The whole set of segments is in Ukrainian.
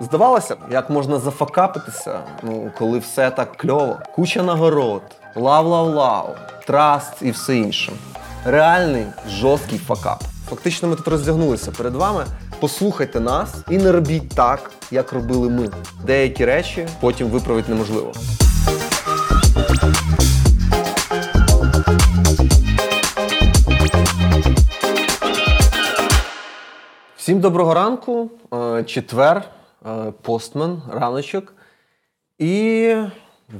Здавалося б, як можна зафакапитися, ну, коли все так кльово. Куча нагород, love-love-love, trust і все інше. Реальний жорсткий факап. Фактично, ми тут роздягнулися перед вами. Послухайте нас і не робіть так, як робили ми. Деякі речі потім виправити неможливо. Всім доброго ранку. Е, Четвер, постмен, раночок. І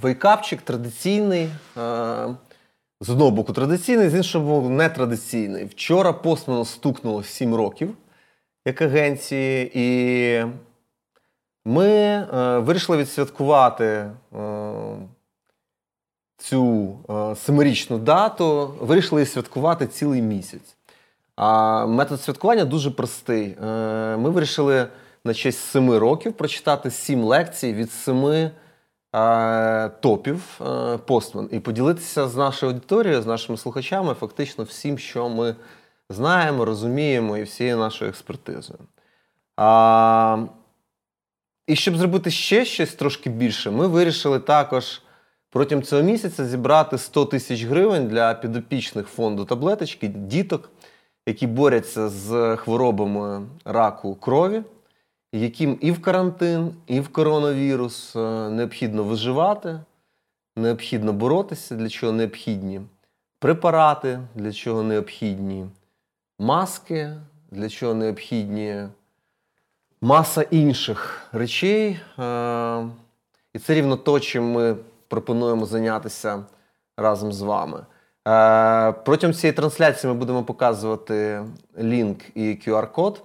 вейкапчик традиційний. е, З одного боку традиційний, з іншого боку, нетрадиційний. Вчора постмену стукнуло 7 років як агенції, і ми е, вирішили відсвяткувати е, цю е, семирічну дату, вирішили святкувати цілий місяць. А метод святкування дуже простий. Е, Ми вирішили на честь семи років прочитати сім лекцій від семи е, топів е, постмен і поділитися з нашою аудиторією, з нашими слухачами, фактично всім, що ми знаємо, розуміємо, і всією нашою експертизою. А, і щоб зробити ще щось трошки більше, ми вирішили також протягом цього місяця зібрати 100 тисяч гривень для підопічних фонду таблеточки, діток, які борються з хворобами раку крові, яким і в карантин, і в коронавірус е, необхідно виживати, необхідно боротися, для чого необхідні препарати, для чого необхідні маски, для чого необхідні маса інших речей. Е, І це рівно то, чим ми пропонуємо зайнятися разом з вами. Е, Протягом цієї трансляції ми будемо показувати лінк і QR-код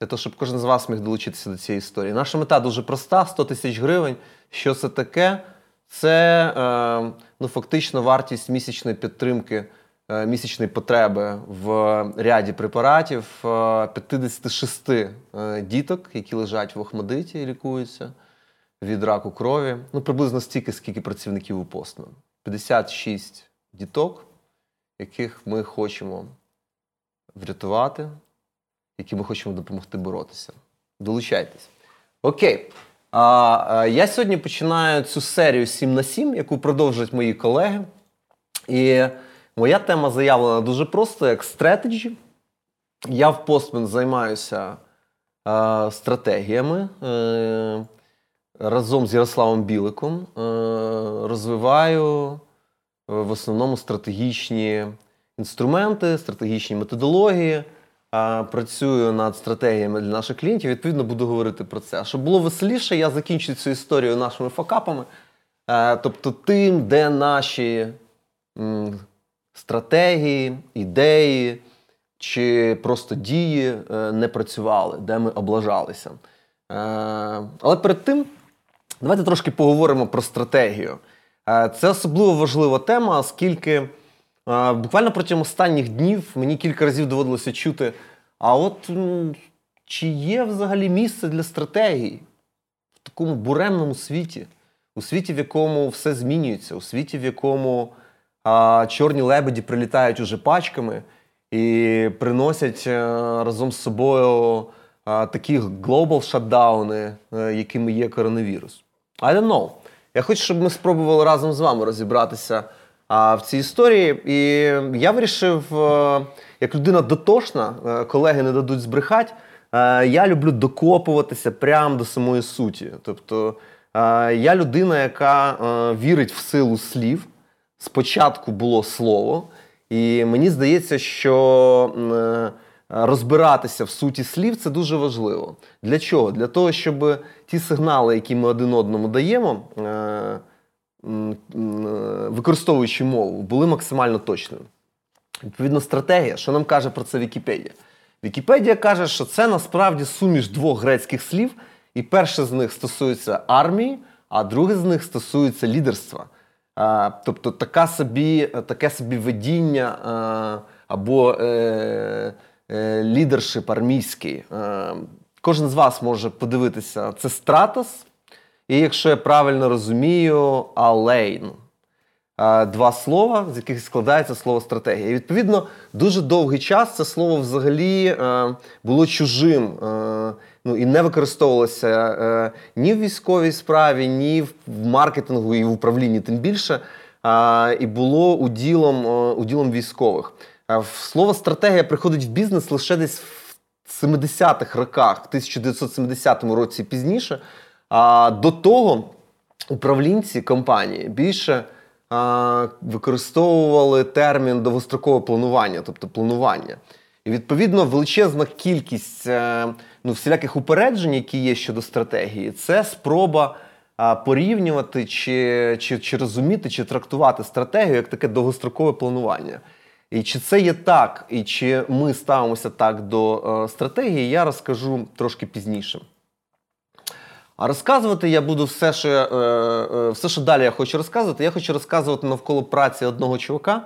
для того, щоб кожен з вас міг долучитися до цієї історії. Наша мета дуже проста: 100 тисяч гривень. Що це таке? Це е, ну, фактично вартість місячної підтримки, е, місячної потреби в ряді препаратів е, 56 е, діток, які лежать в Охмадиті і лікуються від раку крові. Ну, приблизно стільки, скільки працівників у постну. 56 діток, яких ми хочемо врятувати, які ми хочемо допомогти боротися. Долучайтесь. Окей. А, а, я сьогодні починаю цю серію 7 на 7, яку продовжують мої колеги. І моя тема заявлена дуже просто, як стратегі. Я в постмен займаюся е, стратегіями. Е, разом з Ярославом Біликом е, розвиваю е, в основному стратегічні інструменти, стратегічні методології. Працюю над стратегіями для наших клієнтів. Відповідно, буду говорити про це. А щоб було веселіше, я закінчу цю історію нашими факапами. Е, Тобто, тим, де наші стратегії, ідеї чи просто дії е, не працювали, де ми облажалися. Е, Але перед тим давайте трошки поговоримо про стратегію. Це особливо важлива тема, оскільки буквально протягом останніх днів мені кілька разів доводилося чути: а от чи є взагалі місце для стратегії в такому буремному світі, у світі, в якому все змінюється, у світі, в якому а, чорні лебеді прилітають уже пачками і приносять е, разом з собою а, такі глобал шатдауни, е, якими є коронавірус. I don't know. Я хочу, щоб ми спробували разом з вами розібратися а, в цій історії. І я вирішив, е, як людина дотошна, е, колеги не дадуть збрехати. е, Я люблю докопуватися прямо до самої суті. Тобто я людина, яка вірить в силу слів. Спочатку було слово, і мені здається, що розбиратися в суті слів це дуже важливо. Для чого? Для того, щоб ті сигнали, які ми один одному даємо, використовуючи мову, були максимально точними. Відповідно, стратегія, що нам каже про це Вікіпедія? Вікіпедія каже, що це насправді суміш двох грецьких слів, і перше з них стосується армії, а друге з них стосується лідерства. А, тобто така собі, таке собі ведіння а, або е, е, лідершип армійський. Е, кожен з вас може подивитися, це Стратос, і якщо я правильно розумію, Алейн. е, два слова, з яких складається слово стратегія. І відповідно дуже довгий час це слово взагалі е, було чужим. Е, ну і не використовувалося ні в військовій справі, ні в маркетингу і в управлінні, тим більше. І було уділом, уділом військових. Слово стратегія приходить в бізнес лише десь в 70-х роках, в 1970 році пізніше. А до того управлінці компанії більше а, використовували термін довгострокове планування, тобто планування. І відповідно величезна кількість е, ну, всіляких упереджень, які є щодо стратегії, це спроба а, порівнювати чи, чи, чи розуміти, чи трактувати стратегію як таке довгострокове планування. І чи це є так, і чи ми ставимося так до е, стратегії, я розкажу трошки пізніше. А розказувати я буду все, що е, е, все, що далі я хочу розказувати. Я хочу розказувати навколо праці одного чувака.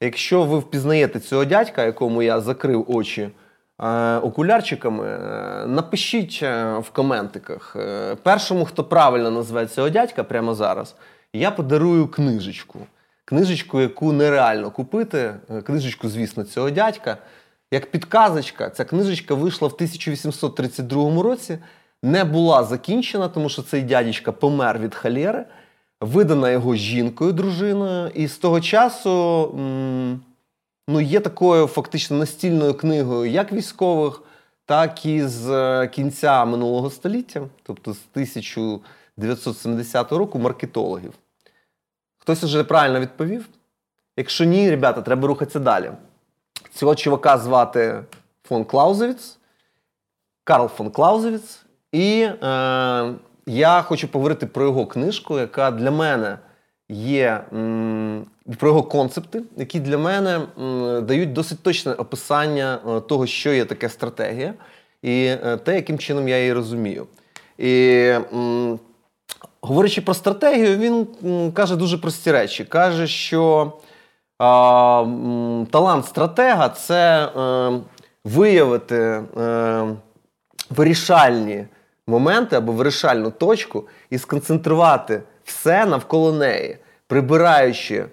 Якщо ви впізнаєте цього дядька, якому я закрив очі е, окулярчиками, е, напишіть е, в коментиках. Е, першому, хто правильно назве цього дядька прямо зараз, я подарую книжечку. Книжечку, яку нереально купити. Книжечку, звісно, цього дядька. Як підказочка, ця книжечка вийшла в 1832 році не була закінчена, тому що цей дядечка помер від халєри, видана його жінкою, дружиною, і з того часу ну, є такою фактично настільною книгою як військових, так і з е, кінця минулого століття, тобто з 1970 року, маркетологів. Хтось вже правильно відповів? Якщо ні, ребята, треба рухатися далі. Цього чувака звати фон Клаузевіц, Карл фон Клаузевіц. І е, я хочу поговорити про його книжку, яка для мене є м, про його концепти, які для мене м, дають досить точне описання е, того, що є таке стратегія, і е, те, яким чином я її розумію. І м, говорячи про стратегію, він каже дуже прості речі. Каже, що талант стратега це е, виявити е, вирішальні моменти або вирішальну точку і сконцентрувати все навколо неї, прибираючи е,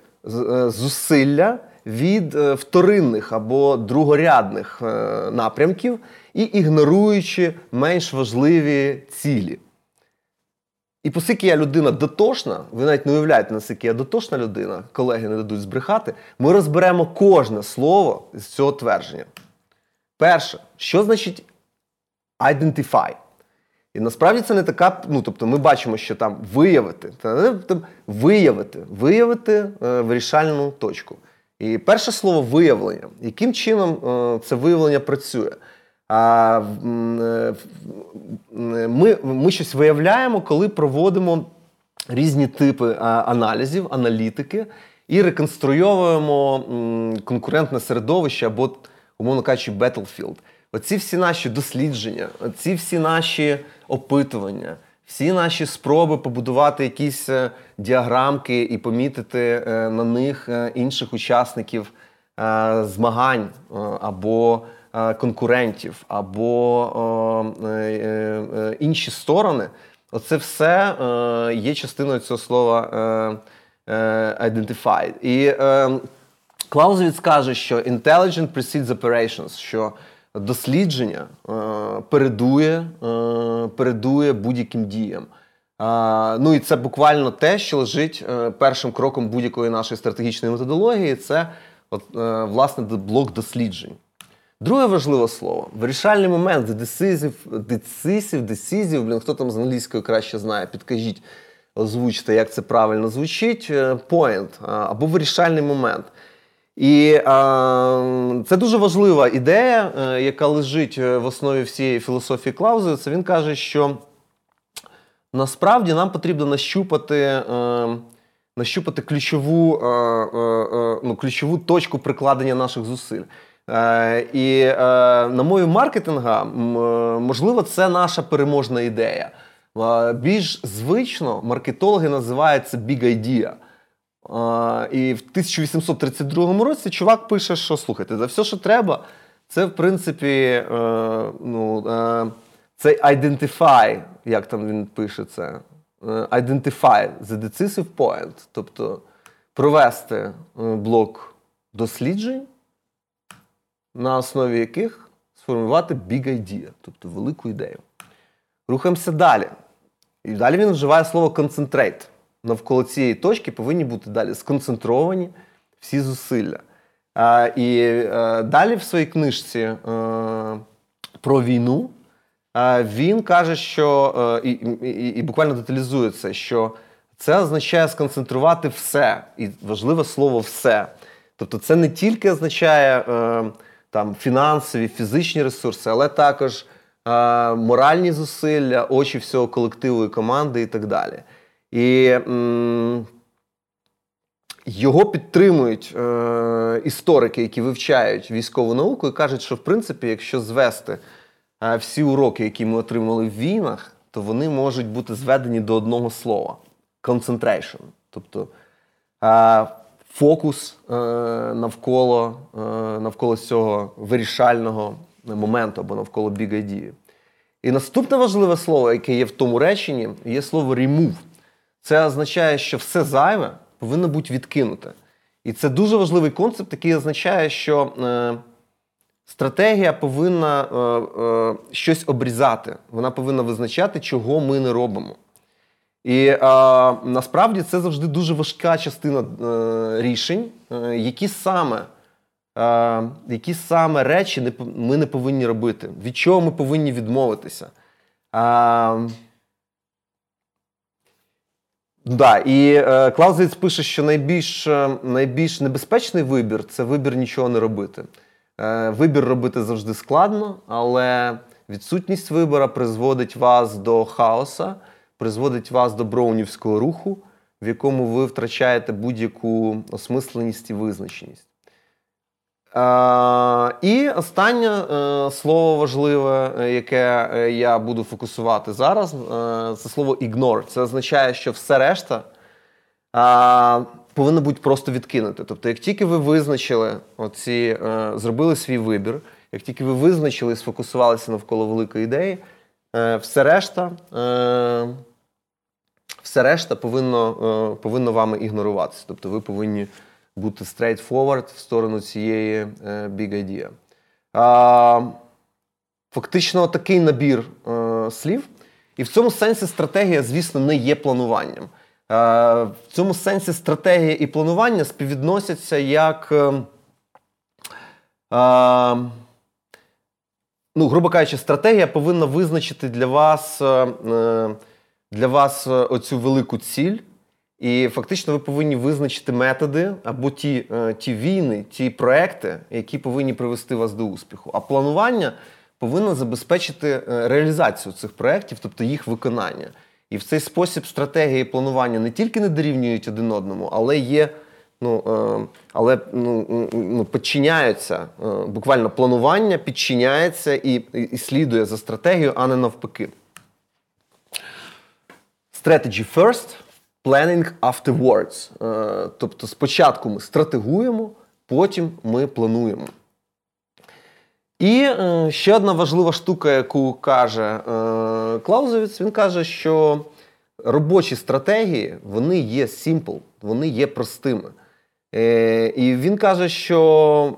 зусилля від е, вторинних або другорядних е, напрямків і ігноруючи менш важливі цілі. І оскільки я людина дотошна, ви навіть не уявляєте, наскільки я дотошна людина, колеги не дадуть збрехати, ми розберемо кожне слово з цього твердження. Перше, що значить identify? І насправді це не така. Ну тобто, ми бачимо, що там виявити, там, виявити, виявити е, вирішальну точку. І перше слово виявлення. Яким чином е, це виявлення працює? А, е, Ми ми щось виявляємо, коли проводимо різні типи аналізів, аналітики і реконструйовуємо конкурентне середовище або, умовно кажучи, battlefield. Оці всі наші дослідження, оці всі наші опитування, всі наші спроби побудувати якісь е, діаграмки і помітити е, на них е, інших учасників змагань або конкурентів, або інші сторони. Оце все є частиною цього слова identified. І Клаузевіц каже, що intelligent precedes operations, що дослідження е, передує е, передує будь-яким діям. Ну і це буквально те, що лежить е, першим кроком будь-якої нашої стратегічної методології. Це от, власне блок досліджень. Друге важливе слово вирішальний момент, decisive, decisive, decisive, блін, хто там з англійською краще знає, підкажіть, озвучте, як це правильно звучить. Point або вирішальний момент. І е, це дуже важлива ідея, е, яка лежить е, в основі всієї філософії Клаузи. Це він каже, що насправді нам потрібно нащупати е, нащупати ключову е ну, ключову точку прикладення наших зусиль. І на мою маркетинга, можливо, це наша переможна ідея. Більш звично маркетологи називають це big idea. І в 1832 році чувак пише, що слухайте, за все, що треба, це в принципі е, ну, е, цей identify, як там він пише це, е, identify the decisive point, тобто провести е, блок досліджень, на основі яких сформувати big idea, тобто велику ідею. Рухаємося далі. І далі він вживає слово concentrate. Навколо цієї точки повинні бути далі сконцентровані всі зусилля. А, І а, е, далі в своїй книжці а, е, про війну а, він каже, що і, і, і буквально деталізує це, що це означає сконцентрувати все. І важливе слово все. Тобто, це не тільки означає е, там фінансові, фізичні ресурси, але також е, моральні зусилля, очі всього колективу і команди і так далі. І м, його підтримують е, історики, які вивчають військову науку, і кажуть, що в принципі, якщо звести е, всі уроки, які ми отримали в війнах, то вони можуть бути зведені до одного слова concentration. Тобто е, фокус е, навколо е, навколо цього вирішального моменту або навколо big idea. І наступне важливе слово, яке є в тому реченні, є слово remove. Це означає, що все зайве повинно бути відкинуте. І це дуже важливий концепт, який означає, що е, стратегія повинна е, е, щось обрізати. Вона повинна визначати, чого ми не робимо. І е, насправді це завжди дуже важка частина е, рішень, е, які саме е, які саме речі не, ми не повинні робити, від чого ми повинні відмовитися. Е, Да, і е, Клаузевіц пише, що найбільш е, найбільш небезпечний вибір це вибір нічого не робити. Е, Вибір робити завжди складно, але відсутність вибора призводить вас до хаоса призводить вас до броунівського руху, в якому ви втрачаєте будь-яку осмисленість і визначеність. Е, і останнє е, слово важливе, е, яке е, я буду фокусувати зараз, е, це слово ignore. Це означає, що все решта е, повинно бути просто відкинуте. Тобто, як тільки ви визначили оці, зробили свій вибір, як тільки ви визначили і сфокусувалися навколо великої ідеї, все решта. Все решта повинно повинно вами ігноруватися. Тобто ви повинні бути straightforward в сторону цієї е, big idea. Фактично, такий набір е, слів. І в цьому сенсі стратегія, звісно, не є плануванням. В цьому сенсі стратегія і планування співвідносяться як, ну, грубо кажучи, стратегія повинна визначити для вас для вас е, оцю велику ціль, і фактично ви повинні визначити методи або ті, е, ті війни, ті проекти, які повинні привести вас до успіху. А планування повинно забезпечити е, реалізацію цих проєктів, тобто їх виконання. І в цей спосіб стратегії планування не тільки не дорівнюють один одному, але є. Ну, але ну, ну, підчиняються буквально планування підчиняється і, і слідує за стратегією, а не навпаки. Strategy first, planning afterwards. Е, тобто спочатку ми стратегуємо, потім ми плануємо. І е, ще одна важлива штука, яку каже е, Клаузовіц, він каже, що робочі стратегії вони є simple, вони є простими. І він каже, що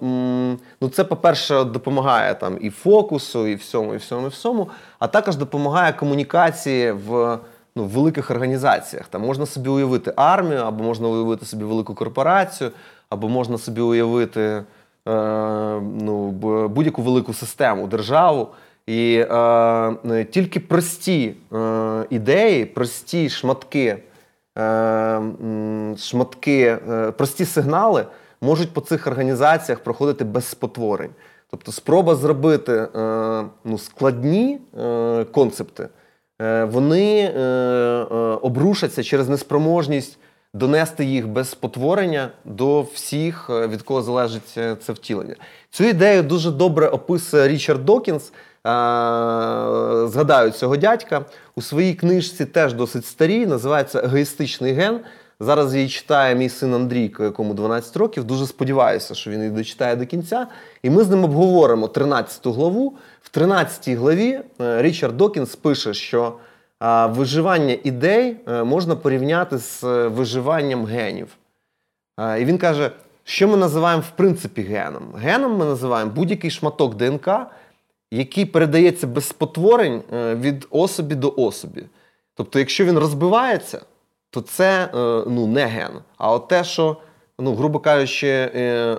ну, це, по-перше, допомагає там і фокусу, і всьому, і всьому, і всьому, а також допомагає комунікації в ну, в великих організаціях. Там можна собі уявити армію, або можна уявити собі велику корпорацію, або можна собі уявити е, ну, будь-яку велику систему, державу. І е, тільки прості е, ідеї, прості шматки, е, шматки, е, прості сигнали можуть по цих організаціях проходити без спотворень. Тобто, спроба зробити е, ну, складні е, концепти. Е, вони е, е, обрушаться через неспроможність донести їх без спотворення до всіх, від кого залежить це втілення. Цю ідею дуже добре описує Річард Докінс. Згадаю цього дядька у своїй книжці теж досить старій, називається Егоїстичний ген. Зараз її читає мій син Андрійко, якому 12 років. Дуже сподіваюся, що він її дочитає до кінця. І ми з ним обговоримо 13 главу. В 13 главі е, Річард Докінс пише, що виживання ідей е, можна порівняти з е, виживанням генів. І він каже, що ми називаємо в принципі геном. Геном ми називаємо будь-який шматок ДНК, який передається без спотворень е, від особі до особі. Тобто, якщо він розбивається, то це е, ну, не ген. А от те, що, ну, грубо кажучи, е,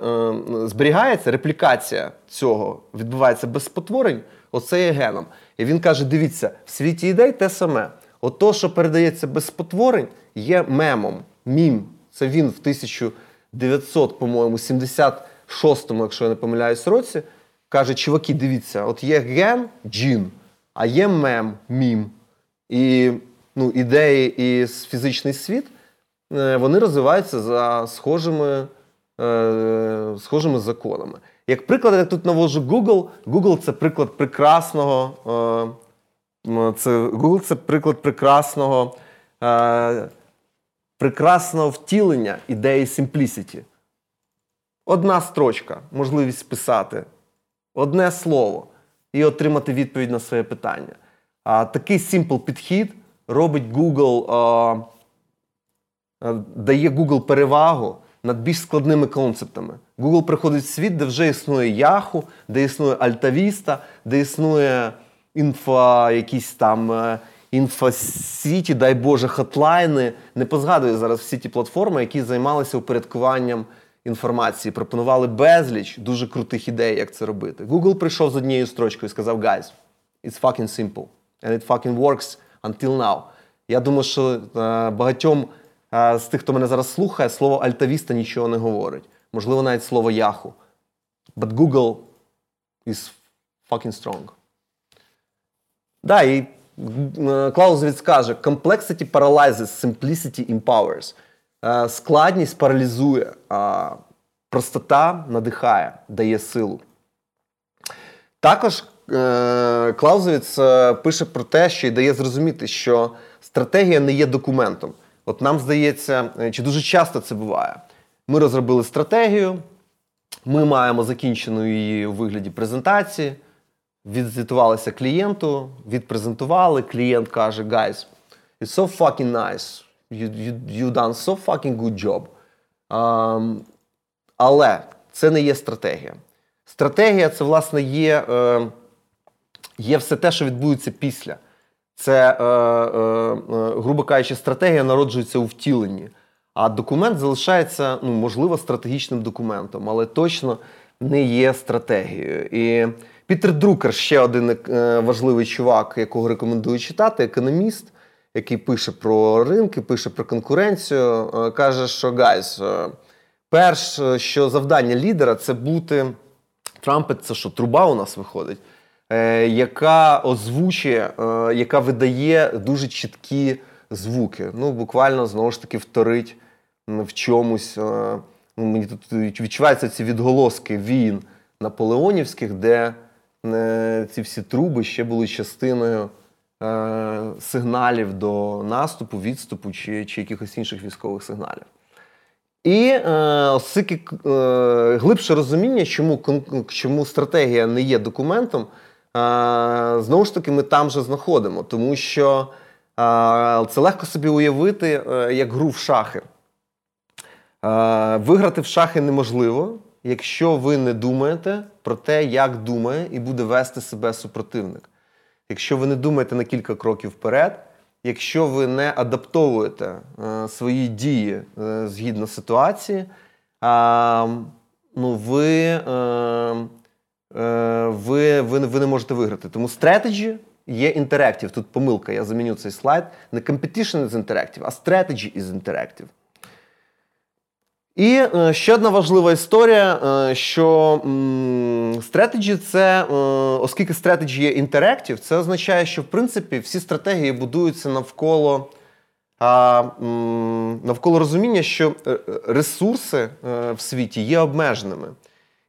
зберігається, реплікація цього відбувається без спотворень, оце є геном. І він каже: дивіться, в світі ідей те саме. От то, що передається без спотворень, є мемом. Мім. Це він в 1900, по-моєму, 76-му, якщо я не помиляюсь, році, каже: чуваки, дивіться, от є ген джін, а є мем, мім. І ну, ідеї і фізичний світ е, вони розвиваються за схожими е, схожими законами. Як приклад, я тут навожу Google. Google це приклад прекрасного. Е, це Google це приклад прекрасного прекрасного втілення ідеї Simplicity. Одна строчка, можливість писати, одне слово і отримати відповідь на своє питання. А такий simple підхід робить Google, а, дає Google перевагу над більш складними концептами. Google приходить в світ, де вже існує Yahoo, де існує Altavista, де існує інфа, якісь там е, інфосіті, дай Боже, хатлайни. Не позгадую зараз всі ті платформи, які займалися упорядкуванням інформації, пропонували безліч дуже крутих ідей, як це робити. Google прийшов з однією строчкою і сказав: Guys, it's fucking simple. And it fucking works until now. Я думаю, що е, багатьом е, з тих, хто мене зараз слухає, слово альтавіста нічого не говорить. Можливо, навіть слово Yahoo. But Google is fucking strong. Да, і Клаузевіц каже: Complexity paralyzes, simplicity empowers. Е, складність паралізує, простота надихає, дає силу. Також е, Клаузевіц е, пише про те, що й дає зрозуміти, що стратегія не є документом. От нам здається, чи дуже часто це буває. Ми розробили стратегію, ми маємо закінчену її у вигляді презентації відзвітувалися клієнту, відпрезентували. Клієнт каже: Guys, it's so fucking nice. You you, you done so fucking good job. Um, але це не є стратегія. Стратегія це, власне, є е, є все те, що відбудеться після. Це, е, е, е, грубо кажучи, стратегія народжується у втіленні. А документ залишається, ну, можливо, стратегічним документом, але точно не є стратегією. І Пітер Друкер ще один е, важливий чувак, якого рекомендую читати, економіст, який пише про ринки, пише про конкуренцію. Е, каже, що гайз, е, перш, що завдання лідера це бути. Трампет це що труба у нас виходить, яка озвучує, яка видає дуже чіткі звуки. Ну, буквально знову ж таки вторить в чомусь. Ну, Мені тут відчуваються ці відголоски війн наполеонівських, де ці всі труби ще були частиною е, сигналів до наступу, відступу чи чи якихось інших військових сигналів. І е, оскільки е, глибше розуміння, чому чому стратегія не є документом, е, знову ж таки, ми там же знаходимо, тому що це легко собі уявити е, як гру в шахи. Виграти в шахи неможливо якщо ви не думаєте про те, як думає і буде вести себе супротивник. Якщо ви не думаєте на кілька кроків вперед, якщо ви не адаптовуєте е, свої дії е, згідно ситуації, ну, ви, ви, ви, ви не можете виграти. Тому strategy є interactive. Тут помилка, я заміню цей слайд. Не competition is interactive, а strategy is interactive. І е, ще одна важлива історія, е, що стратеджі це, е, оскільки стратеджі є інтерактів, це означає, що в принципі всі стратегії будуються навколо навколо розуміння, що ресурси в світі є обмеженими.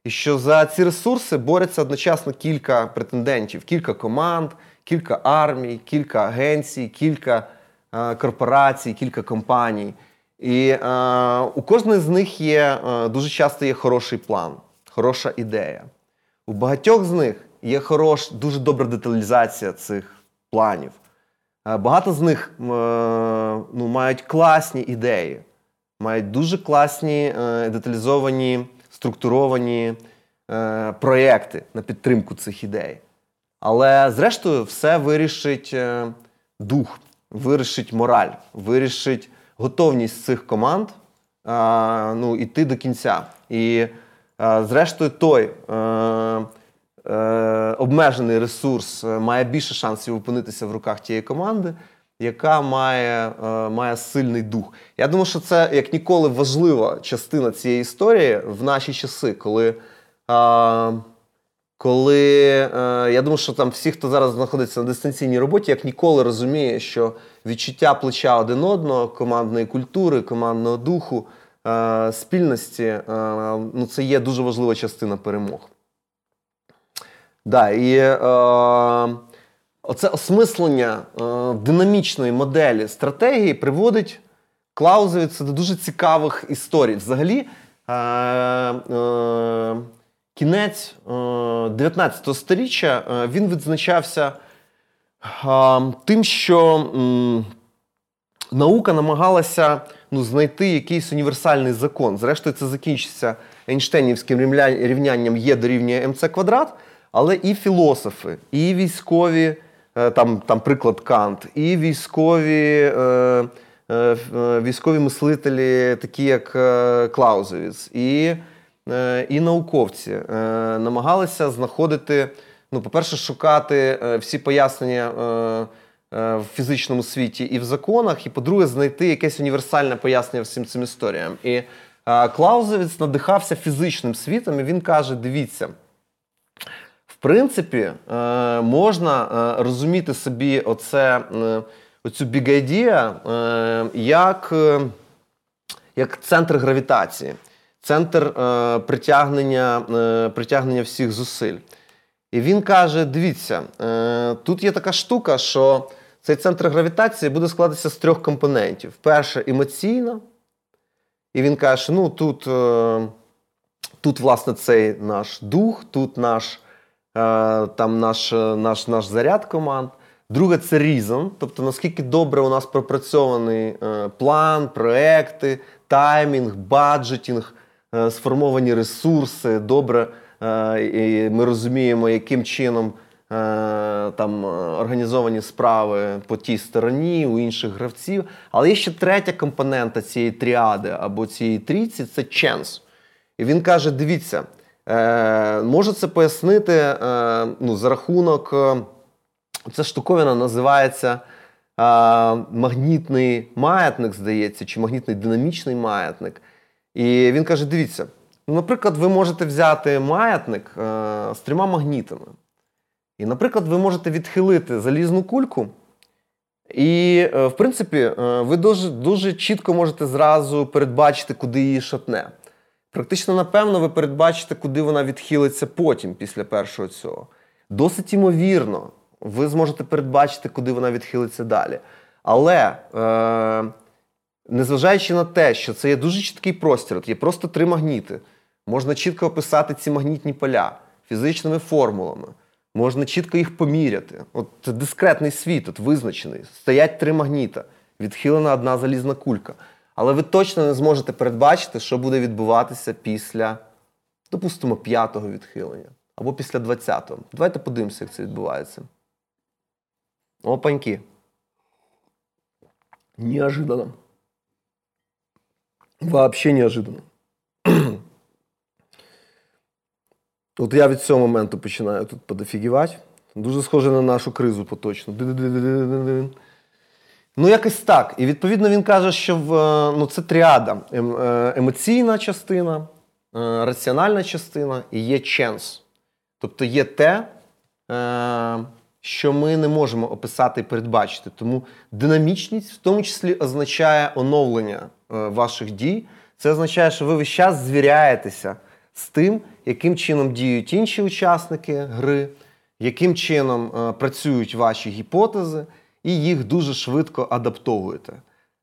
І що за ці ресурси борються одночасно кілька претендентів, кілька команд, кілька армій, кілька агенцій, кілька корпорацій, кілька компаній. І е, у кожної з них є е, дуже часто є хороший план, хороша ідея. У багатьох з них є хорош, дуже добра деталізація цих планів. Е, багато з них е, ну, мають класні ідеї. мають дуже класні е, деталізовані, структуровані е, проєкти на підтримку цих ідей. Але, зрештою, все вирішить е, дух, вирішить мораль, вирішить готовність цих команд е, ну, іти до кінця. І, е, зрештою, той е, е, обмежений ресурс має більше шансів опинитися в руках тієї команди, яка має, е, має сильний дух. Я думаю, що це як ніколи важлива частина цієї історії в наші часи, коли. Е, коли е, я думаю, що там всі, хто зараз знаходиться на дистанційній роботі, як ніколи розуміє, що відчуття плеча один одного, командної культури, командного духу, е, спільності е, ну, це є дуже важлива частина перемог. Да, і е, оце осмислення е, динамічної моделі стратегії приводить Клаузевіца до дуже цікавих історій. Взагалі. Е, е, кінець 19 століття е, він відзначався тим, що наука намагалася ну, знайти якийсь універсальний закон. Зрештою, це закінчиться Ейнштейнівським рівнянням Є дорівнює МЦ квадрат, але і філософи, і військові, е, там там приклад Кант, і військові. Е, військові мислителі, такі як Клаузевіц, і Е, і науковці е, намагалися знаходити, ну, по-перше, шукати е, всі пояснення в фізичному світі і в законах, і, по-друге, знайти якесь універсальне пояснення всім цим історіям. І Клаузевіц надихався фізичним світом, і він каже: дивіться. Принципі, можна розуміти собі оце, оцю big idea як як центр гравітації центр е, притягнення, е, притягнення всіх зусиль. І він каже: дивіться, е, тут є така штука, що цей центр гравітації буде складатися з трьох компонентів. Перше емоційна. І він каже, ну тут, е, тут власне, цей наш дух, тут наш е, там наш, наш, наш заряд команд. Друге це різон, тобто наскільки добре у нас пропрацьований е, план, проекти, таймінг, баджетінг, Е, сформовані ресурси, добре е, і ми розуміємо, яким чином е, там організовані справи по тій стороні у інших гравців. Але є ще третя компонента цієї тріади або цієї трійці це ченс. І він каже: дивіться, можу це пояснити ну, за рахунок. Ця штуковина називається магнітний маятник, здається, чи магнітний динамічний маятник. І він каже: дивіться, наприклад, ви можете взяти маятник е, з трьома магнітами. І, наприклад, ви можете відхилити залізну кульку. І, е, в принципі, е, ви дуже дуже чітко можете зразу передбачити, куди її шатне. Практично, напевно, ви передбачите, куди вона відхилиться потім, після першого цього. Досить імовірно, ви зможете передбачити, куди вона відхилиться далі. Але. Е, Незважаючи на те, що це є дуже чіткий простір, є просто три магніти. Можна чітко описати ці магнітні поля фізичними формулами, можна чітко їх поміряти. От дискретний світ, от визначений. Стоять три магніта, відхилена одна залізна кулька. Але ви точно не зможете передбачити, що буде відбуватися після, допустимо, п'ятого відхилення або після двадцятого. Давайте подивимося, як це відбувається. Опаньки. Неожиданно. Вообще неожиданно. От я від цього моменту починаю тут подофігівати. Дуже схоже на нашу кризу поточну. Ну, якось так. І відповідно він каже, що в, ну, це тріада. Ем, е, емоційна частина, е, раціональна частина і є ченс. Тобто є те, е, що ми не можемо описати і передбачити. Тому динамічність в тому числі означає оновлення е, ваших дій. Це означає, що ви весь час звіряєтеся з тим, яким чином діють інші учасники гри, яким чином е, працюють ваші гіпотези, і їх дуже швидко адаптовуєте.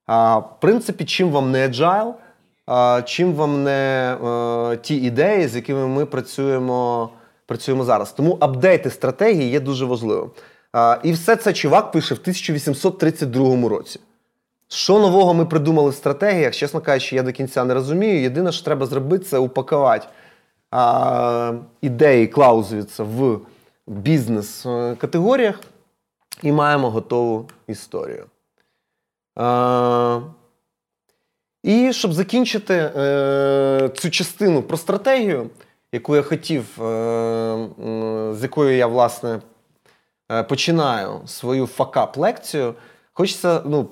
А в принципі, чим вам не agile, а, чим вам не е, ті ідеї, з якими ми працюємо працюємо зараз. Тому апдейти стратегії є дуже важливим. І все це чувак пише в 1832 році. Що нового ми придумали в стратегіях? Чесно кажучи, я до кінця не розумію. Єдине, що треба зробити, це упакувати а, ідеї Клаузевіца в бізнес-категоріях і маємо готову історію. А, і щоб закінчити е, цю частину про стратегію, яку я хотів, е, з якою я, власне, е, починаю свою факап-лекцію, хочеться ну,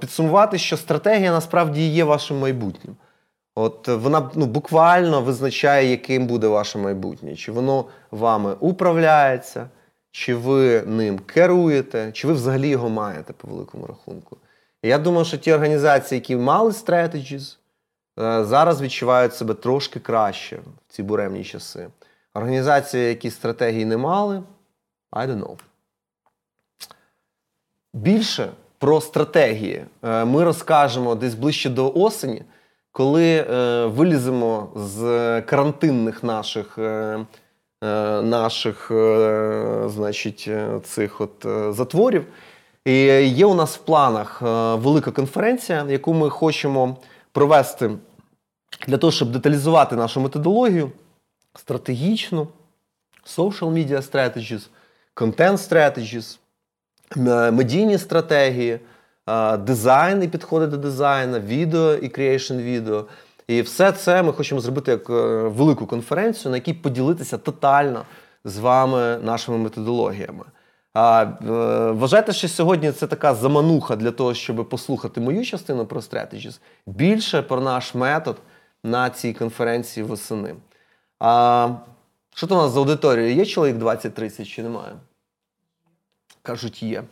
підсумувати, що стратегія насправді є вашим майбутнім. От вона ну, буквально визначає, яким буде ваше майбутнє. Чи воно вами управляється, чи ви ним керуєте, чи ви взагалі його маєте по великому рахунку. І я думаю, що ті організації, які мали strategies, е, зараз відчувають себе трошки краще в ці буремні часи. Організації, які стратегії не мали, I don't know. Більше про стратегії е, ми розкажемо десь ближче до осені, коли е, виліземо з карантинних наших наших значить, цих от затворів. І Є у нас в планах велика конференція, яку ми хочемо провести для того, щоб деталізувати нашу методологію стратегічну, social media strategies, content strategies, медійні стратегії, дизайн і підходи до дизайну, відео і creation відео. І все це ми хочемо зробити як е, велику конференцію, на якій поділитися тотально з вами нашими методологіями. А, е, Вважайте, що сьогодні це така замануха для того, щоб послухати мою частину про Strategies. Більше про наш метод на цій конференції восени. А, Що то у нас за аудиторією? Є чоловік 20-30 чи немає? Кажуть, є.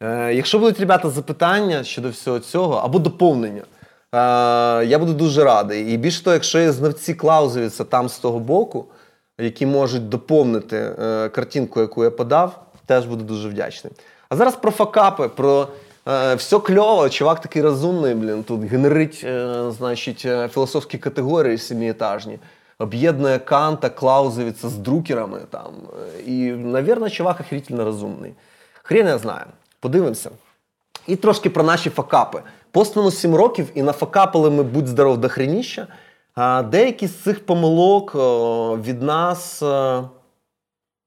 Е, Якщо будуть ребята запитання щодо всього цього або доповнення, я буду дуже радий. І більше того, якщо є знавці Клаузевіца там з того боку, які можуть доповнити е, картинку, яку я подав, теж буду дуже вдячний. А зараз про факапи, про е, все кльово, чувак такий розумний, блін, тут генерить е, значить, філософські категорії семиэтажні, об'єднує Канта, Клаузевіца з друкерами. там. І, навірно, чувак охерительно розумний. Хрін я знаю. Подивимося. І трошки про наші факапи. Постміну 7 років і нафакапили ми будь здоров до хреніща. А деякі з цих помилок від нас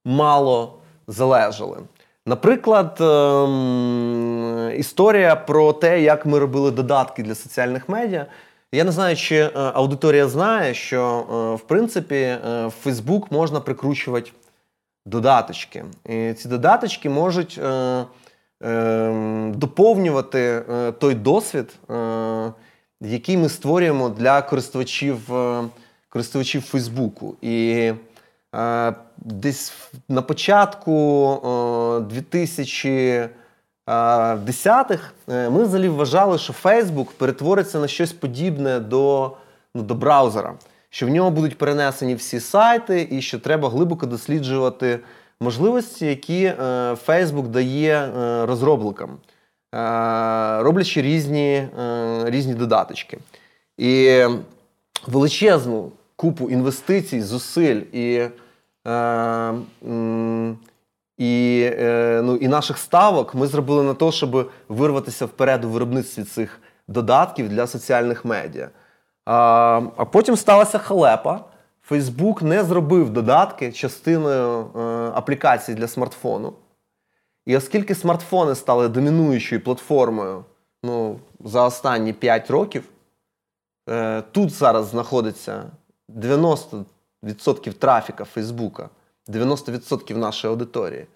мало залежали. Наприклад, ем, історія про те, як ми робили додатки для соціальних медіа. Я не знаю, чи е, аудиторія знає, що е, в принципі е, в Facebook можна прикручувати додаточки. І ці додаточки можуть доповнювати той досвід, який ми створюємо для користувачів користувачів Фейсбуку. І Десь на початку 2010-х е, ми взагалі вважали, що Facebook перетвориться на щось подібне до, ну, до браузера, що в нього будуть перенесені всі сайти, і що треба глибоко досліджувати можливості, які е, Facebook дає е, розробникам, роблячи різні, різні додаточки. І величезну купу інвестицій, зусиль і е, і, е, ну, і наших ставок ми зробили на те, щоб вирватися вперед у виробництві цих додатків для соціальних медіа. А а потім сталася халепа. Фейсбук не зробив додатки частиною е, аплікації для смартфону. І оскільки смартфони стали домінуючою платформою ну, за останні 5 років, е, тут зараз знаходиться 90% трафіка Фейсбука, 90% нашої аудиторії,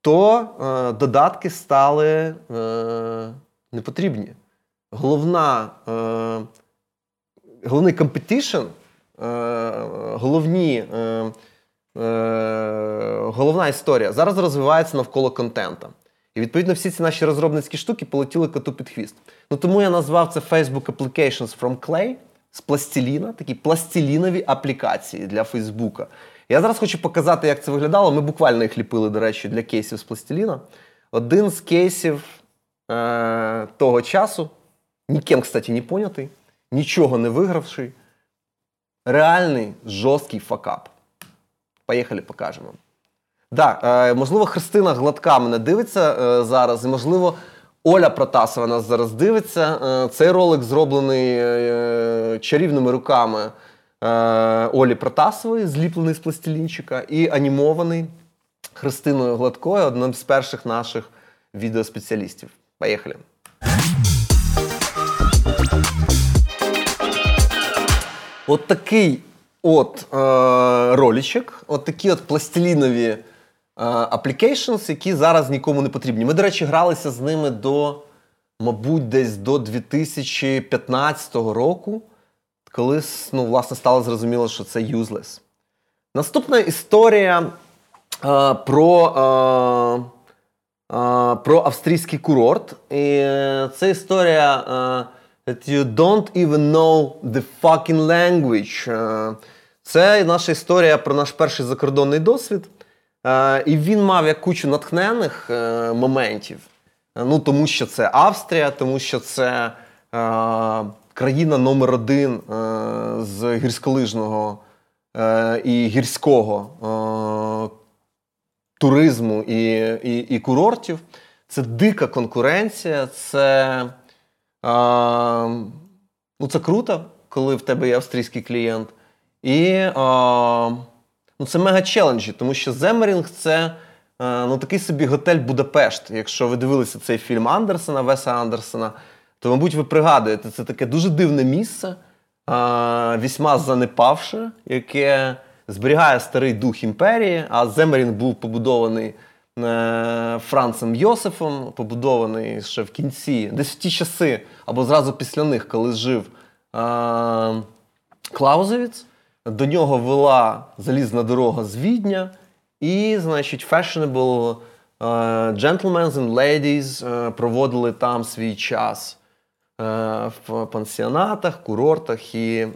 то е, додатки стали е, непотрібні. Головна, е, Головний competition, головні. Е, е, Головна історія зараз розвивається навколо контента. І відповідно всі ці наші розробницькі штуки полетіли коту під хвіст. Ну тому я назвав це Facebook Applications from Clay з пластиліна, такі пластилінові аплікації для Фейсбука. Я зараз хочу показати, як це виглядало. Ми буквально їх ліпили, до речі, для кейсів з пластиліна. Один з кейсів е- того часу, ніким, кстати, не понятий, нічого не вигравший. Реальний жорсткий факап. Поїхали, покажемо. Так, е, можливо, Христина Гладка мене дивиться е, зараз, і, можливо, Оля Протасова нас зараз дивиться. Е, цей ролик зроблений чарівними руками Олі Протасової, зліплений з пластилінчика, і анімований Христиною Гладкою, одним з перших наших відеоспеціалістів. Поїхали! От такий от е, ролічок, от такі от пластилінові applications, які зараз нікому не потрібні. Ми, до речі, гралися з ними до, мабуть, десь до 2015 року, коли ну, власне, стало зрозуміло, що це useless. Наступна історія а, про а, а, про австрійський курорт. І це історія а, that you don't even know the fucking language. Це наша історія про наш перший закордонний досвід. Е, і він мав як кучу натхненних е, моментів. Е, ну, Тому що це Австрія, тому що це країна номер один з гірськолижного і гірського туризму і, і, і курортів. Це дика конкуренція, це ну, це круто, коли в тебе є австрійський клієнт. І ну це мега челенджі, тому що Земерінг це е, ну, такий собі готель Будапешт. Якщо ви дивилися цей фільм Андерсена, Веса Андерсена, то, мабуть, ви пригадуєте, це таке дуже дивне місце, е, вісьма занепавше, яке зберігає старий дух імперії, а Земерінг був побудований. Е, Францем Йосифом, побудований ще в кінці, десь в ті часи, або зразу після них, коли жив е, Клаузевіц. До нього вела залізна дорога з Відня, і, значить, fashionable uh, gentlemen and ladies проводили там свій час в пансіонатах, курортах і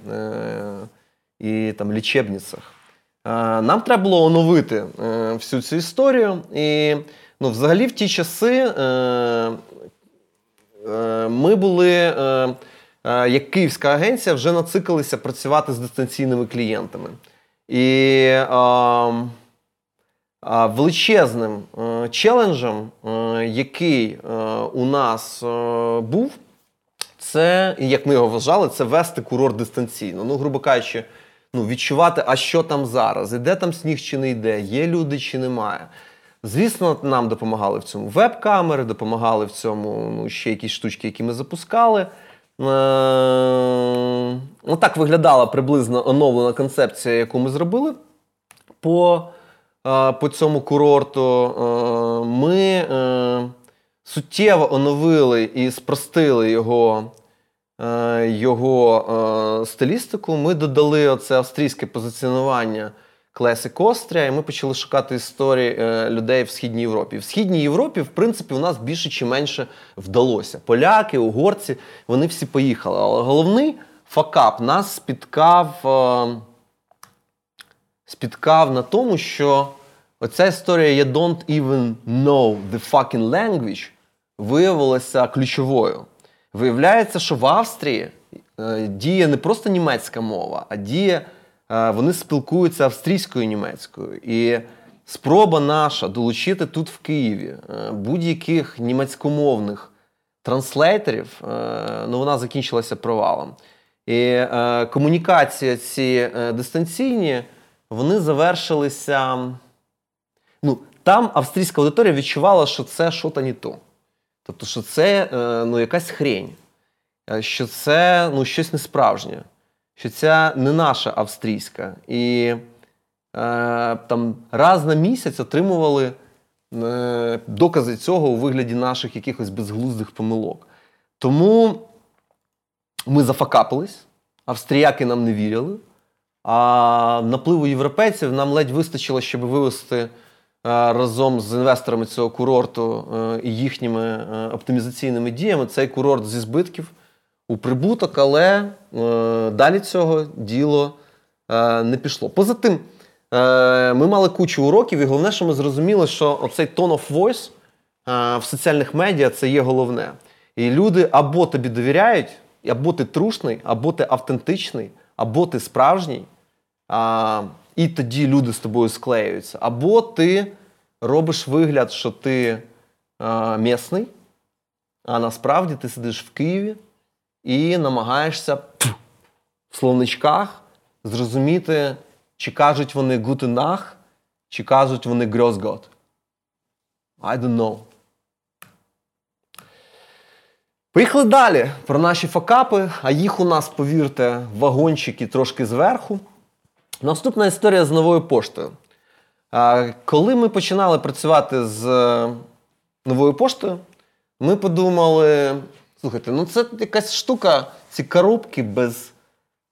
і там лічебницях. Uh, нам треба було оновити uh, всю цю історію. І ну, взагалі в ті часи uh, ми були. Е, як київська агенція вже нацикалися працювати з дистанційними клієнтами. І величезним е, челенджем, е, який у нас був, це, як ми його вважали, це вести курорт дистанційно. Ну, грубо кажучи, ну, відчувати, а що там зараз, іде там сніг чи не йде, є люди чи немає. Звісно, нам допомагали в цьому веб-камери, допомагали в цьому ну, ще якісь штучки, які ми запускали. Е, ну, так виглядала приблизно оновлена концепція, яку ми зробили по е, по цьому курорту. Е, ми суттєво оновили і спростили його його стилістику. Ми додали оце австрійське позиціонування. Classic Острія, і ми почали шукати історії е, людей в Східній Європі. В Східній Європі, в принципі, у нас більше чи менше вдалося. Поляки, угорці, вони всі поїхали. Але головний факап нас спіткав, е, спіткав на тому, що оця історія «You don't even know the fucking language» виявилася ключовою. Виявляється, що в Австрії е, діє не просто німецька мова, а діє. Е, вони спілкуються австрійською німецькою. І спроба наша долучити тут в Києві е, будь-яких німецькомовних транслейтерів, ну вона закінчилася провалом. І комунікація ці дистанційні, вони завершилися. Ну, Там австрійська аудиторія відчувала, що це що то не то. Тобто, що це ну, якась хрень, що це ну, щось несправжнє що ця не наша австрійська. І е, там раз на місяць отримували е, докази цього у вигляді наших якихось безглуздих помилок. Тому ми зафакапились, австріяки нам не вірили, а напливу європейців нам ледь вистачило, щоб вивести. Е, разом з інвесторами цього курорту е, і їхніми е, оптимізаційними діями цей курорт зі збитків у прибуток, але далі цього діло не пішло. Поза тим, ми мали кучу уроків, і головне, що ми зрозуміли, що оцей tone of voice в соціальних медіа це є головне. І люди або тобі довіряють, або ти трушний, або ти автентичний, або ти справжній. І тоді люди з тобою склеюються. Або ти робиш вигляд, що ти а, місний, а насправді ти сидиш в Києві і намагаєшся в словничках зрозуміти, чи кажуть вони Nacht, чи кажуть вони Gott. I don't know. Поїхали далі про наші факапи, а їх у нас, повірте, вагончики трошки зверху. Наступна історія з новою поштою. Коли ми починали працювати з е, новою поштою, ми подумали: слухайте, ну це якась штука, ці коробки без,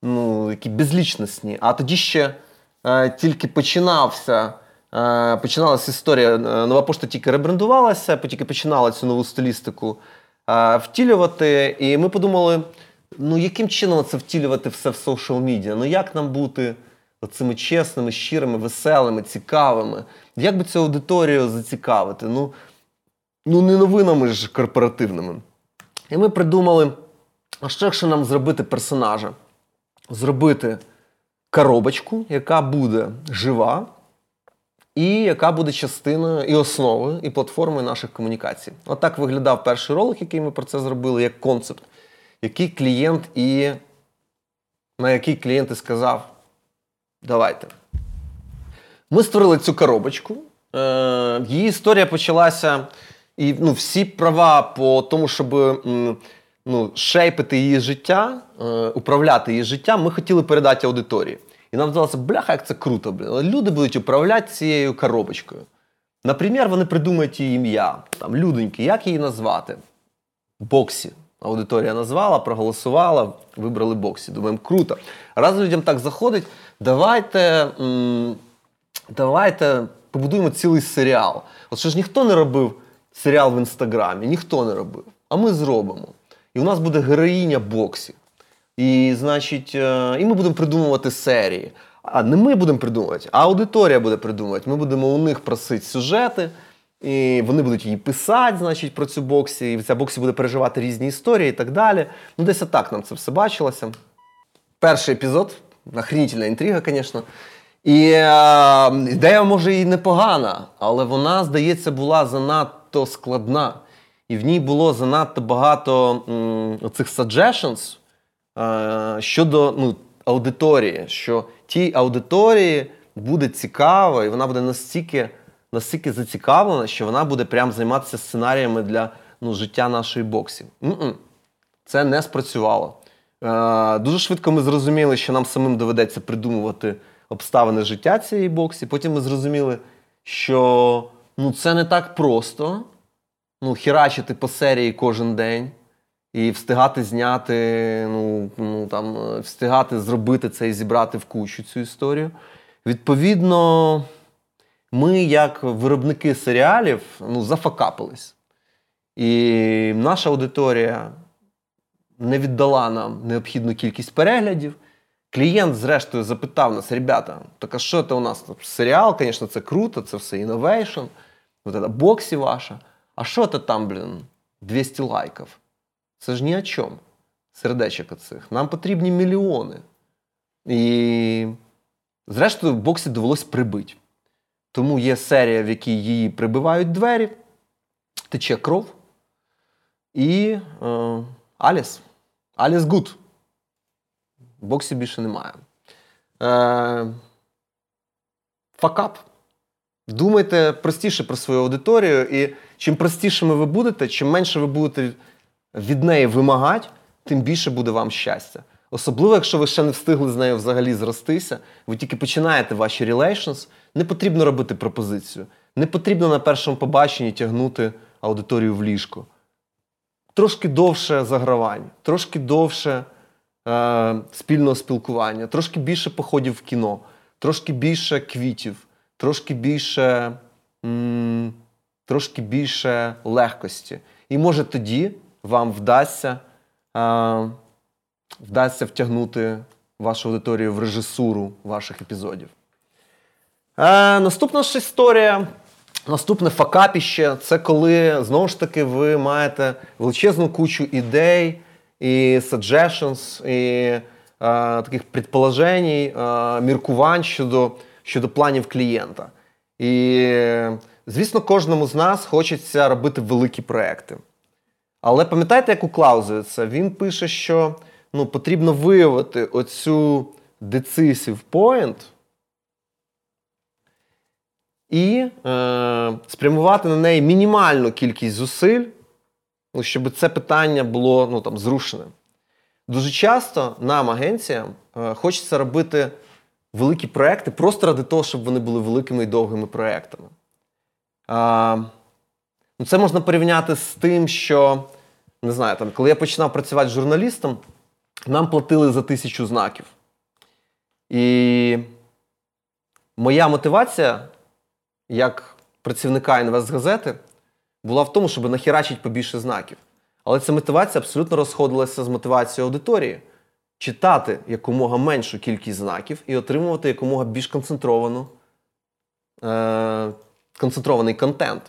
ну, які безлічностні. А тоді ще е, тільки починався. Е, починалася історія. Е, нова пошта тільки ребрендувалася, тільки починала цю нову стилістику е, втілювати. І ми подумали: ну яким чином це втілювати все в соціал медіа? Ну як нам бути цими чесними, щирими, веселими, цікавими? Як би цю аудиторію зацікавити? Ну, ну не новинами ж корпоративними. І ми придумали: а що якщо нам зробити персонажа? Зробити коробочку, яка буде жива і яка буде частиною і основою, і платформою наших комунікацій. Отак От виглядав перший ролик, який ми про це зробили, як концепт, який клієнт і на який клієнт і сказав: давайте. Ми створили цю коробочку. Е, Її історія почалася, і ну, всі права по тому, щоб ну, шейпити її життя, е, управляти її життям, ми хотіли передати аудиторії. І нам здалося, бляха, як це круто. Блін. Люди будуть управляти цією коробочкою. Наприклад, вони придумають її ім'я, там, людоньки, як її назвати? Боксі. Аудиторія назвала, проголосувала, вибрали боксі. Думаємо, круто. Раз людям так заходить, давайте давайте побудуємо цілий серіал. От що ж ніхто не робив серіал в інстаграмі, ніхто не робив. А ми зробимо. І у нас буде героїня боксі. І, значить, е, і ми будемо придумувати серії. А не ми будемо придумувати, а аудиторія буде придумувати. Ми будемо у них просити сюжети, і вони будуть її писати, значить, про цю боксі. І ця боксі буде переживати різні історії і так далі. Ну, десь так нам це все бачилося. Перший епізод, охренительна інтрига, звісно. І е, ідея може і непогана, але вона, здається, була занадто складна. І в ній було занадто багато м, оцих suggestions, щодо ну, аудиторії, що тій аудиторії буде цікаво, і вона буде настільки настільки зацікавлена, що вона буде прям займатися сценаріями для ну, життя нашої боксі. М-м. Це не спрацювало. Е, Дуже швидко ми зрозуміли, що нам самим доведеться придумувати обставини життя цієї боксі. Потім ми зрозуміли, що ну, це не так просто ну, хірачити по серії кожен день. І встигати зняти, ну ну там встигати зробити це і зібрати в кучу цю історію. Відповідно, ми, як виробники серіалів, ну, зафакапились. І наша аудиторія не віддала нам необхідну кількість переглядів. Клієнт, зрештою, запитав нас: ребята, так а що це у нас? Серіал, звісно, це круто, це все innovation, боксі ваша. А що це там, блін, 200 лайків? Це ж ні о чому. Сердечок оцих. Нам потрібні мільйони. І, зрештою, в боксі довелось прибити. Тому є серія, в якій її прибивають двері, тече кров. І е, All is. All is good. В боксі більше немає. Е, Факап. Думайте простіше про свою аудиторію. І чим простішими ви будете, чим менше ви будете від неї вимагати, тим більше буде вам щастя. Особливо, якщо ви ще не встигли з нею взагалі зростися, ви тільки починаєте ваші relations, не потрібно робити пропозицію. Не потрібно на першому побаченні тягнути аудиторію в ліжко. Трошки довше загравань, трошки довше е, спільного спілкування, трошки більше походів в кіно, трошки більше квітів, трошки більше, м, трошки більше легкості. І може тоді вам вдасться а, вдасться втягнути вашу аудиторію в режисуру ваших епізодів. А, наступна ж історія. Наступне факапіще це коли знову ж таки ви маєте величезну кучу ідей і suggestions, і а, таких предположень, а, міркувань щодо щодо планів клієнта. І, звісно, кожному з нас хочеться робити великі проекти. Але пам'ятаєте, як у Клаузевіца? Він пише, що ну, потрібно виявити оцю decisive point і е, спрямувати на неї мінімальну кількість зусиль, ну, щоб це питання було ну, там, зрушене. Дуже часто нам, агенціям, е, хочеться робити великі проекти просто ради того, щоб вони були великими і довгими проектами. А, ну, Це можна порівняти з тим, що не знаю, там, коли я починав працювати журналістом, нам платили за тисячу знаків. І моя мотивація як працівника інвестгазети була в тому, щоб нахерачити побільше знаків. Але ця мотивація абсолютно розходилася з мотивацією аудиторії читати якомога меншу кількість знаків і отримувати якомога більш концентровану, е, концентрований контент.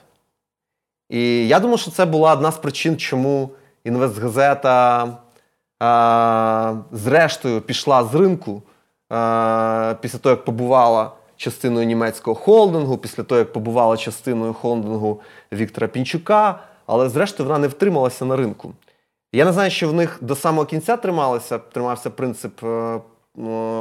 І я думаю, що це була одна з причин, чому інвестгазета е, зрештою пішла з ринку е, після того, як побувала частиною німецького холдингу, після того, як побувала частиною холдингу Віктора Пінчука, але зрештою вона не втрималася на ринку. Я не знаю, що в них до самого кінця трималося, тримався принцип е,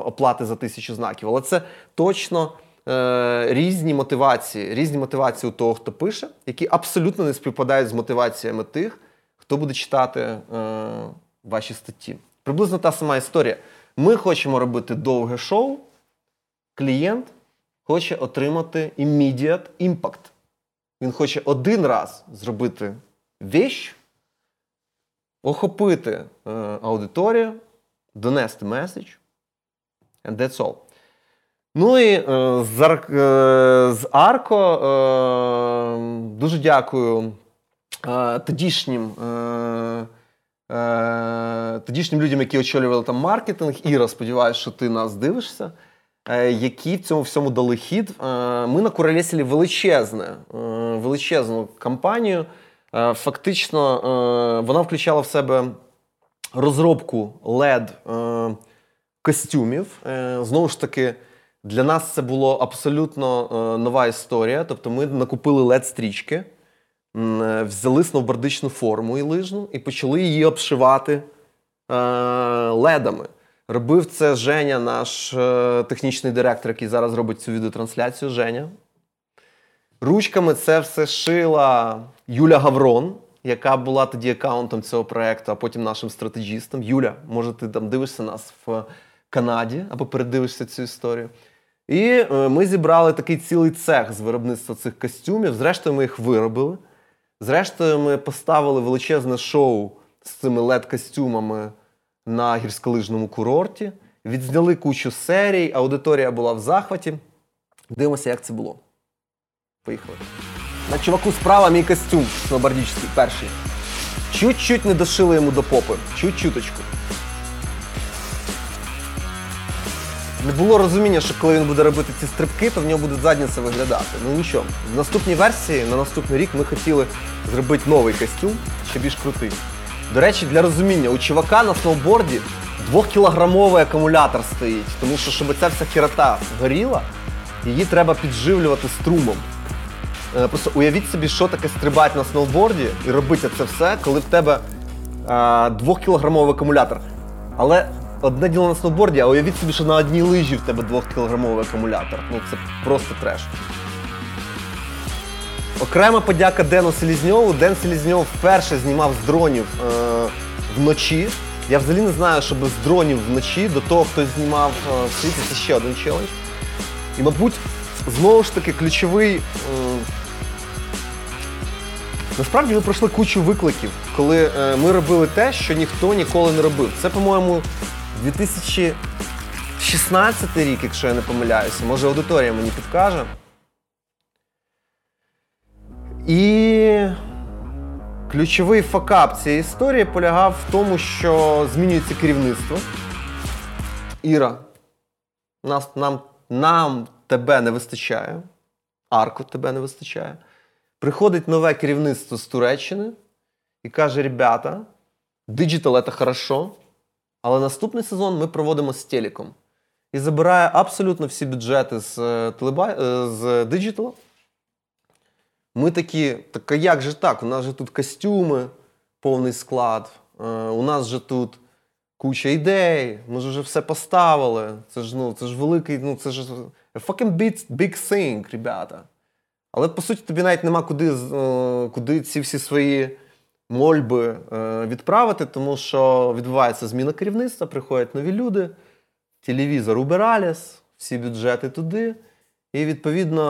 оплати за тисячу знаків, але це точно е, різні мотивації, різні мотивації у того, хто пише, які абсолютно не співпадають з мотиваціями тих, хто буде читати е, ваші статті. Приблизно та сама історія. Ми хочемо робити довге шоу, клієнт хоче отримати immediate impact. Він хоче один раз зробити вещь, охопити е, аудиторію, донести меседж. And that's all. Ну і е, з, Ар, е, Арко е, дуже дякую е, тодішнім. Е Тодішнім людям, які очолювали там маркетинг, Іра, сподіваюся, що ти нас дивишся. Е, які в цьому всьому дали хід. Е, ми накуролесили величезне, е, величезну кампанію. Фактично, вона включала в себе розробку led костюмів. Знову ж таки, для нас це було абсолютно нова історія. Тобто, ми накупили led стрічки взяли сновбордичну форму і лижну і почали її обшивати ледами. Робив це Женя, наш е, технічний директор, який зараз робить цю відеотрансляцію. Женя. Ручками це все шила Юля Гаврон, яка була тоді аккаунтом цього проєкту, а потім нашим стратегістом. Юля, може, ти там дивишся нас в Канаді або передивишся цю історію. І е, ми зібрали такий цілий цех з виробництва цих костюмів. Зрештою, ми їх виробили. Зрештою, ми поставили величезне шоу з цими лед-костюмами на гірськолижному курорті. Відзняли кучу серій, аудиторія була в захваті. Дивимося, як це було. Поїхали. На чуваку справа мій костюм сноубордічний перший. Чуть-чуть не дошили йому до попи. Чуть-чуточку. Не було розуміння, що коли він буде робити ці стрибки, то в нього буде задниця виглядати. Ну нічого. В наступній версії, на наступний рік, ми хотіли зробити новий костюм, ще більш крутий. До речі, для розуміння, у чувака на сноуборді двохкілограмовий акумулятор стоїть, тому що, щоб ця вся хірота горіла, її треба підживлювати струмом. Е, просто уявіть собі, що таке стрибати на сноуборді і робити це все, коли в тебе а, двохкілограмовий акумулятор. Але одне діло на сноуборді, а уявіть собі, що на одній лижі в тебе двохкілограмовий акумулятор. Ну це просто треш. Окрема подяка Дену Селізньову. Ден Селізньов вперше знімав з дронів е, вночі. Я взагалі не знаю, щоб з дронів вночі до того, хто знімав е, в світі, це ще один челендж. І, мабуть, знову ж таки ключовий. Е, Насправді ми пройшли кучу викликів, коли е, ми робили те, що ніхто ніколи не робив. Це, по-моєму, 2016 рік, якщо я не помиляюся, може аудиторія мені підкаже. І ключовий факап цієї історії полягав в тому, що змінюється керівництво. Іра, нас, нам, нам тебе не вистачає, арку тебе не вистачає. Приходить нове керівництво з Туреччини і каже: ребята, диджитал це хорошо, але наступний сезон ми проводимо з телеком. І забирає абсолютно всі бюджети з, е, телеба... Е, з диджитала. Ми такі, так а як же так? У нас же тут костюми, повний склад. Е, у нас же тут куча ідей, ми ж вже все поставили. Це ж ну, це ж великий, ну це ж fucking big, big thing, ребята. Але по суті тобі навіть нема куди е, куди ці всі свої мольби е, відправити, тому що відбувається зміна керівництва, приходять нові люди, телевізор убираліс, всі бюджети туди. І, відповідно,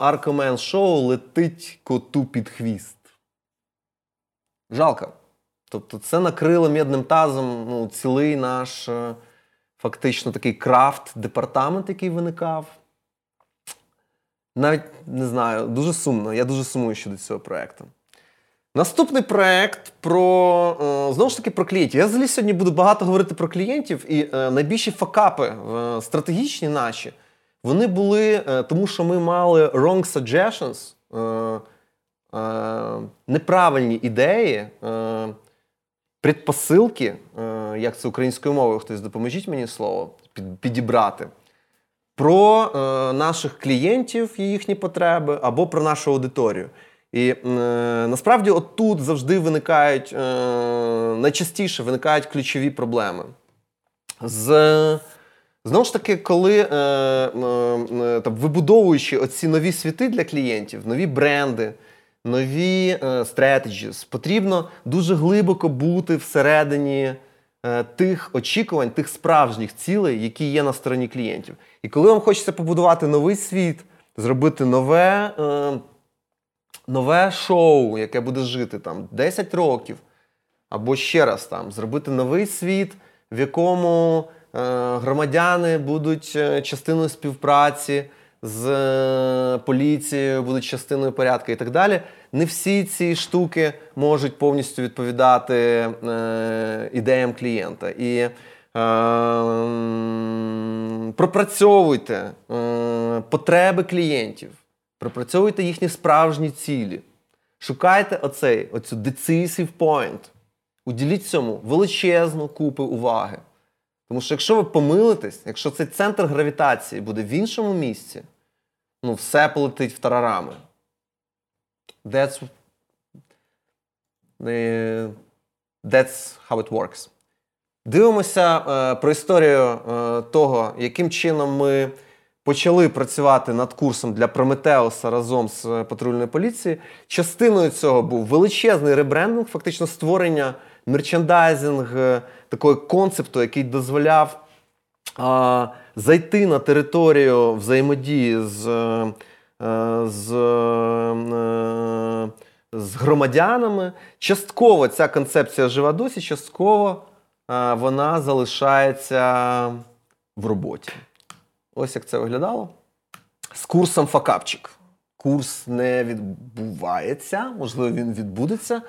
Аркомен шоу летить коту під хвіст. Жалко. Тобто, це накрило м'ядним тазом ну, цілий наш е, фактично такий крафт-департамент, який виникав. Навіть не знаю, дуже сумно. Я дуже сумую щодо цього проєкту. Наступний проєкт про е, знову ж таки про клієнтів. Я взагалі сьогодні буду багато говорити про клієнтів, і е, найбільші факапи стратегічні наші вони були, тому що ми мали wrong suggestions, неправильні ідеї предпосилки, е, як це українською мовою, хтось допоможіть мені слово підібрати, про е, наших клієнтів і їхні потреби або про нашу аудиторію. І е, насправді, отут завжди виникають найчастіше виникають ключові проблеми. З Знову ж таки, коли е, е, там, вибудовуючи оці нові світи для клієнтів, нові бренди, нові стратегіс. Потрібно дуже глибоко бути всередині е, тих очікувань, тих справжніх цілей, які є на стороні клієнтів. І коли вам хочеться побудувати новий світ, зробити нове е, нове шоу, яке буде жити там 10 років, або ще раз там зробити новий світ, в якому е, громадяни будуть е, частиною співпраці з е, поліцією, будуть частиною порядку і так далі. Не всі ці штуки можуть повністю відповідати е, ідеям клієнта. І е, пропрацьовуйте е, потреби клієнтів, пропрацьовуйте їхні справжні цілі. Шукайте оцей, оцю decisive point. Уділіть цьому величезну купу уваги. Тому що якщо ви помилитесь, якщо цей центр гравітації буде в іншому місці, ну, все полетить в тарарами. That's that's how it works. Дивимося е, про історію е, того, яким чином ми почали працювати над курсом для Прометеуса разом з патрульною поліцією. Частиною цього був величезний ребрендинг, фактично створення мерчендайзинг е, такого концепту, який дозволяв а, зайти на територію взаємодії з е, з, е, з громадянами. Частково ця концепція жива досі, частково вона залишається в роботі. Ось як це виглядало. З курсом Факапчик. Курс не відбувається, можливо, він відбудеться.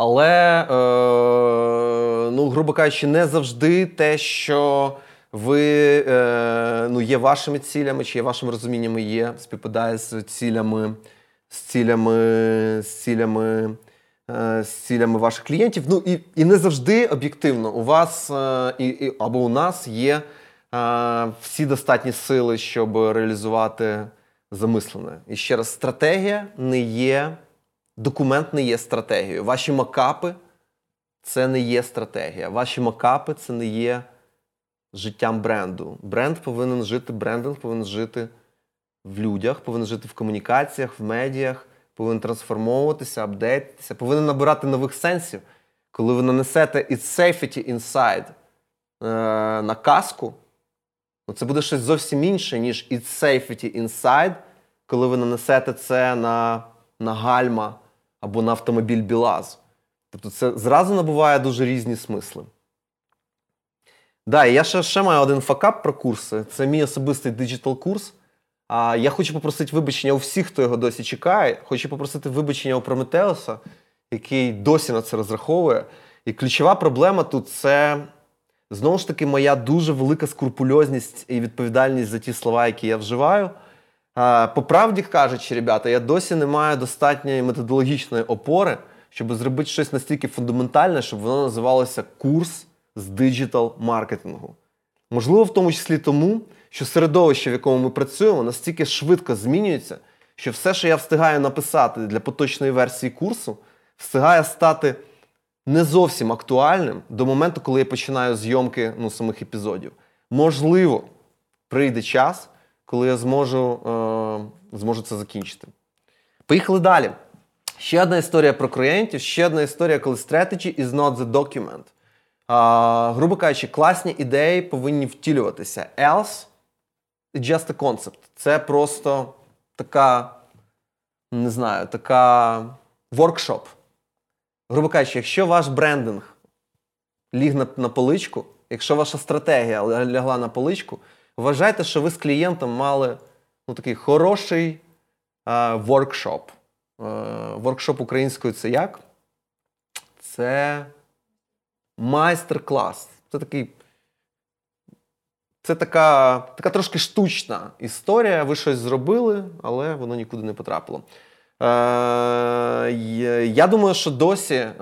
Але, е, ну, грубо кажучи, не завжди те, що ви е, ну, є вашими цілями, чи є вашим розумінням є, співпадає з цілями, з цілями, з цілями, е, з цілями ваших клієнтів. Ну і і не завжди об'єктивно у вас е, і, і, або у нас є е, всі достатні сили, щоб реалізувати замислене. І ще раз, стратегія не є. Документ не є стратегією. Ваші макапи це не є стратегія. Ваші макапи це не є життям бренду. Бренд повинен жити, брендинг повинен жити в людях, повинен жити в комунікаціях, в медіях, повинен трансформовуватися, апдейтитися, повинен набирати нових сенсів. Коли ви нанесете It's safety inside е, на каску, ну це буде щось зовсім інше, ніж It's safety inside, коли ви нанесете це на, на гальма або на автомобіль Білаз. Тобто це зразу набуває дуже різні смисли. Да, я ще ще маю один факап про курси. Це мій особистий диджитал курс. А я хочу попросити вибачення у всіх, хто його досі чекає. Хочу попросити вибачення у Прометеуса, який досі на це розраховує. І ключова проблема тут це знову ж таки моя дуже велика скрупульозність і відповідальність за ті слова, які я вживаю. По правді кажучи, ребята, я досі не маю достатньої методологічної опори, щоб зробити щось настільки фундаментальне, щоб воно називалося курс з диджитал-маркетингу. Можливо, в тому числі тому, що середовище, в якому ми працюємо, настільки швидко змінюється, що все, що я встигаю написати для поточної версії курсу, встигає стати не зовсім актуальним до моменту, коли я починаю зйомки ну, самих епізодів. Можливо, прийде час, коли я зможу, е, зможу це закінчити. Поїхали далі. Ще одна історія про клієнтів, ще одна історія, коли strategy is not the document. А, грубо кажучи, класні ідеї повинні втілюватися. Else it's just a concept. Це просто така, не знаю, така воркшоп. Грубо кажучи, якщо ваш брендинг ліг на, на поличку, якщо ваша стратегія лягла на поличку, вважайте, що ви з клієнтом мали ну, такий хороший а, воркшоп. А, воркшоп українською це як? Це майстер-клас. Це такий. Це така така трошки штучна історія. Ви щось зробили, але воно нікуди не потрапило. Е, Я думаю, що досі е,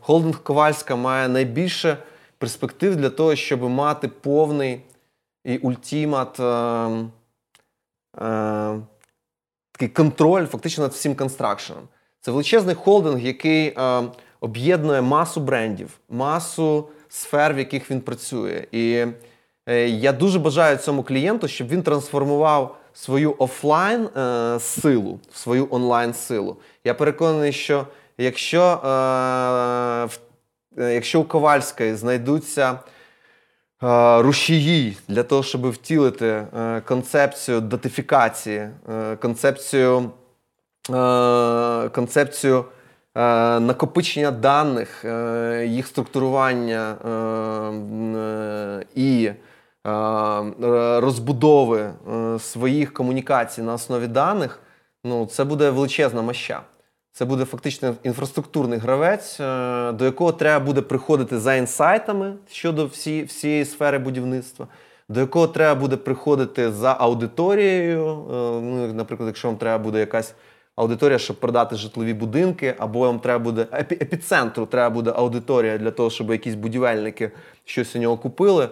холдинг Ковальська має найбільше перспектив для того, щоб мати повний і ультимат е, е, такий контроль фактично над всім констракшеном. Це величезний холдинг, який. Е, об'єднує масу брендів, масу сфер, в яких він працює. І е, я дуже бажаю цьому клієнту, щоб він трансформував свою офлайн е, силу в свою онлайн силу. Я переконаний, що якщо е, е, якщо у Ковальської знайдуться рушії для того, щоб втілити е, концепцію датифікації, е, концепцію, е, концепцію Е, накопичення даних, е, їх структурування е, і розбудови своїх комунікацій на основі даних, ну це буде величезна моща. Це буде фактично інфраструктурний гравець, до якого треба буде приходити за інсайтами щодо всі, всієї сфери будівництва, до якого треба буде приходити за аудиторією. Ну, Наприклад, якщо вам треба буде якась аудиторія, щоб продати житлові будинки, або вам треба буде епіцентру треба буде аудиторія для того, щоб якісь будівельники щось у нього купили.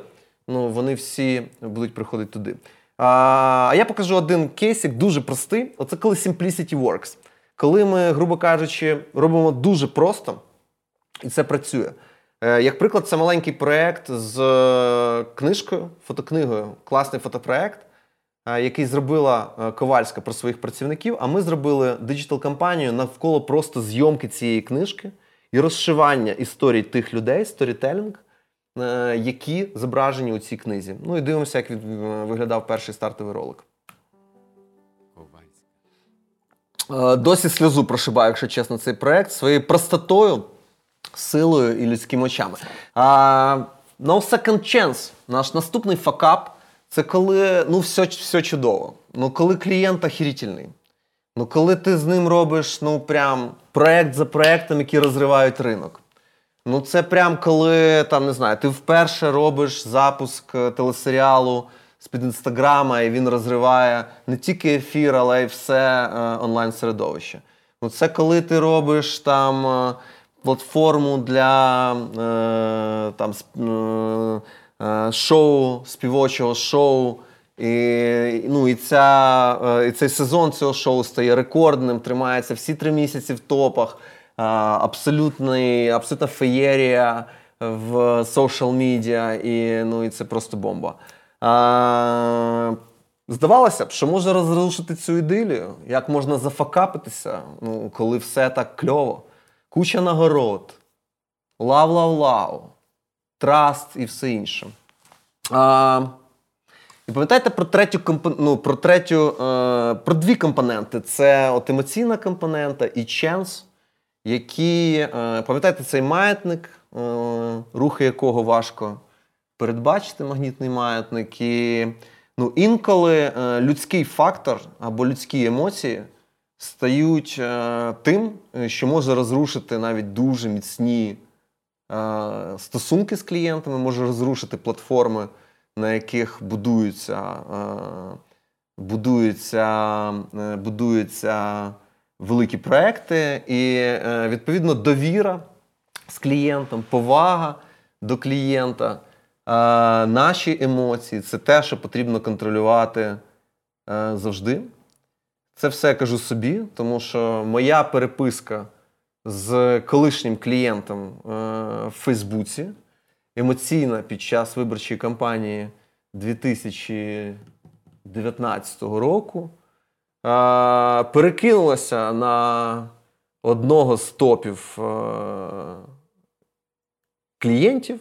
Ну, вони всі будуть приходити туди. А я покажу один кейсик, дуже простий. Оце коли Simplicity Works. Коли ми, грубо кажучи, робимо дуже просто, і це працює. Е, як приклад, це маленький проєкт з е, книжкою, фотокнигою, класний фотопроект. Е, який зробила Ковальська про своїх працівників, а ми зробили диджитал-кампанію навколо просто зйомки цієї книжки і розшивання історій тих людей, сторітелінг, які зображені у цій книзі. Ну і дивимося, як виглядав перший стартовий ролик. Досі сльозу прошибаю, якщо чесно, цей проект своєю простотою, силою і людськими очами. Uh, no second chance. Наш наступний факап це коли ну, все все чудово. Ну, коли клієнт охерительний. Ну, коли ти з ним робиш ну, прям проект за проектом, які розривають ринок. Ну, це прям коли там не знаю, ти вперше робиш запуск е, телесеріалу з-під інстаграма, і він розриває не тільки ефір, але й все е, онлайн-середовище. Ну, це коли ти робиш там е, платформу для е, там. Е, Е, шоу, співочого шоу. І ну, і, ця, і цей сезон цього шоу стає рекордним, тримається всі три місяці в топах. Абсолютний, Абсолютна феєрія в соціал медіа, і ну, і це просто бомба. А, Здавалося б, що можна розрушити цю ідилію, як можна зафакапитися, ну, коли все так кльово. Куча нагород. Love-love-love trust і все інше. А, І пам'ятаєте про третю ну, про третю, е, про дві компоненти: це от емоційна компонента і ченс, які, е, пам'ятаєте, цей маятник, е, рухи якого важко передбачити магнітний маятник. І ну, інколи е, людський фактор або людські емоції стають е, тим, що може розрушити навіть дуже міцні стосунки з клієнтами, може розрушити платформи, на яких будуються будуються, е, будуються великі проекти, і е, відповідно довіра з клієнтом, повага до клієнта, наші емоції це те, що потрібно контролювати е, завжди. Це все я кажу собі, тому що моя переписка з колишнім клієнтом е, в Фейсбуці емоційно під час виборчої кампанії 2019 року. е, Перекинулася на одного з топів клієнтів,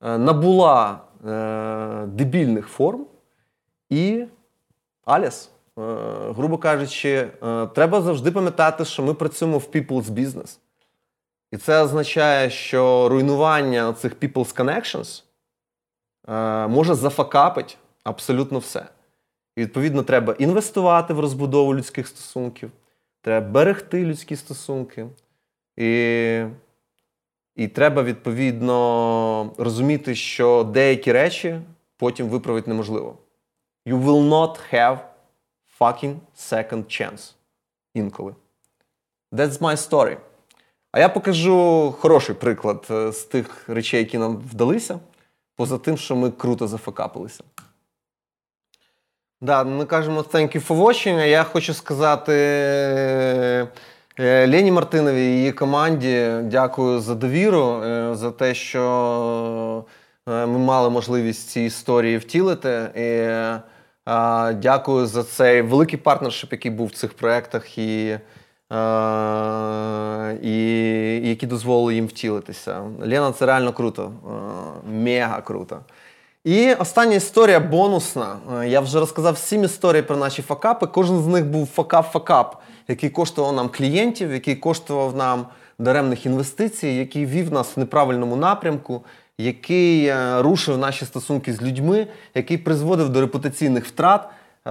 набула е, дебільних форм і Аліс. Е, грубо кажучи, е, треба завжди пам'ятати, що ми працюємо в people's business. І це означає, що руйнування цих people's connections е, може зафакапити абсолютно все. І відповідно треба інвестувати в розбудову людських стосунків, треба берегти людські стосунки. І, і треба відповідно розуміти, що деякі речі потім виправити неможливо. You will not have fucking second chance. Інколи. That's my story. А я покажу хороший приклад е, з тих речей, які нам вдалися, поза тим, що ми круто зафакапилися. Да, ми кажемо thank you for watching. а Я хочу сказати е, Лені Мартиновій і її команді дякую за довіру, е, за те, що е, ми мали можливість ці історії втілити. І е, дякую за цей великий партнершип, який був в цих проєктах, і, е, і, і які дозволили їм втілитися. Лена, це реально круто, е, мега круто. І остання історія бонусна. Е, Я вже розказав сім історій про наші факапи. Кожен з них був факап-факап, який коштував нам клієнтів, який коштував нам даремних інвестицій, який вів нас в неправильному напрямку, який е, рушив наші стосунки з людьми, який призводив до репутаційних втрат. Е,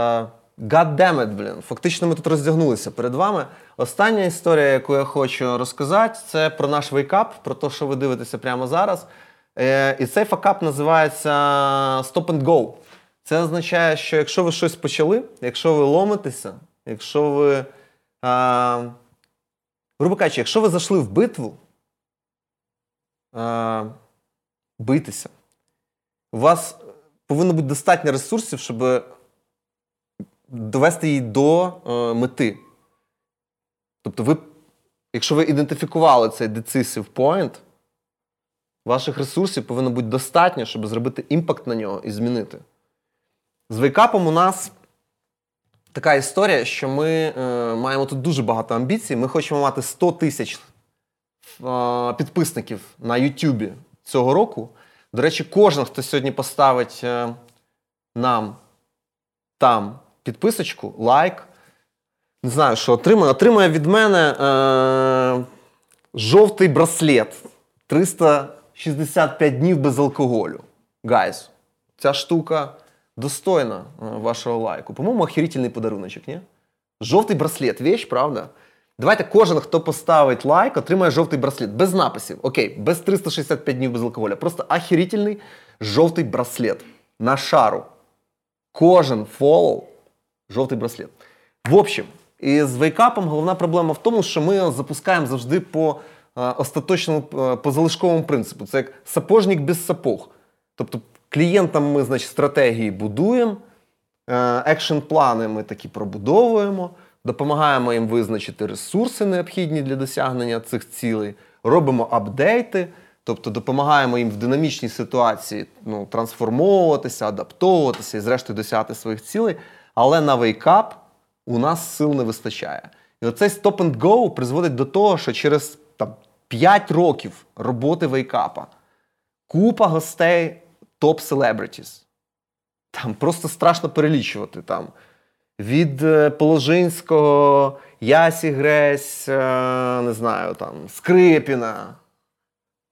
God damn it, блін. Фактично, ми тут роздягнулися перед вами. Остання історія, яку я хочу розказати, це про наш вейкап, про те, що ви дивитеся прямо зараз. Е, І цей факап називається Stop and Go. Це означає, що якщо ви щось почали, якщо ви ломитеся, якщо ви. А, грубо кажучи, якщо ви зайшли в битву, а, бийтеся. У вас повинно бути достатньо ресурсів, щоб довести її до е, мети. Тобто, ви, якщо ви ідентифікували цей decisive point, ваших ресурсів повинно бути достатньо, щоб зробити імпакт на нього і змінити. З вейкапом у нас така історія, що ми е, маємо тут дуже багато амбіцій. Ми хочемо мати 100 тисяч е, підписників на Ютубі цього року. До речі, кожен, хто сьогодні поставить е, нам там підписочку, лайк, не знаю, що отримає, отримає від мене е, жовтий браслет 365 днів без алкоголю. Гайз, ця штука достойна е, вашого лайку. По-моєму, охерительний подаруночок, ні? Жовтий браслет, вещь, правда? Давайте кожен, хто поставить лайк, отримає жовтий браслет. Без написів. Окей, без 365 днів без алкоголя. Просто охерительний жовтий браслет на шару. Кожен фоллоу жовтий браслет. В общем, і з вейкапом головна проблема в тому, що ми запускаємо завжди по е, остаточному е, по залишковому принципу. Це як сапожник без сапог. Тобто клієнтам ми, значить, стратегії будуємо, екшн-плани ми такі пробудовуємо, допомагаємо їм визначити ресурси, необхідні для досягнення цих цілей, робимо апдейти, тобто допомагаємо їм в динамічній ситуації ну, трансформовуватися, адаптовуватися і, зрештою, досягти своїх цілей. Але на вейкап у нас сил не вистачає. І оцей stop and go призводить до того, що через там, 5 років роботи вейкапа купа гостей топ celebrities. Там просто страшно перелічувати. Там. Від е, Положинського, Ясі Гресь, е, не знаю, там, Скрипіна.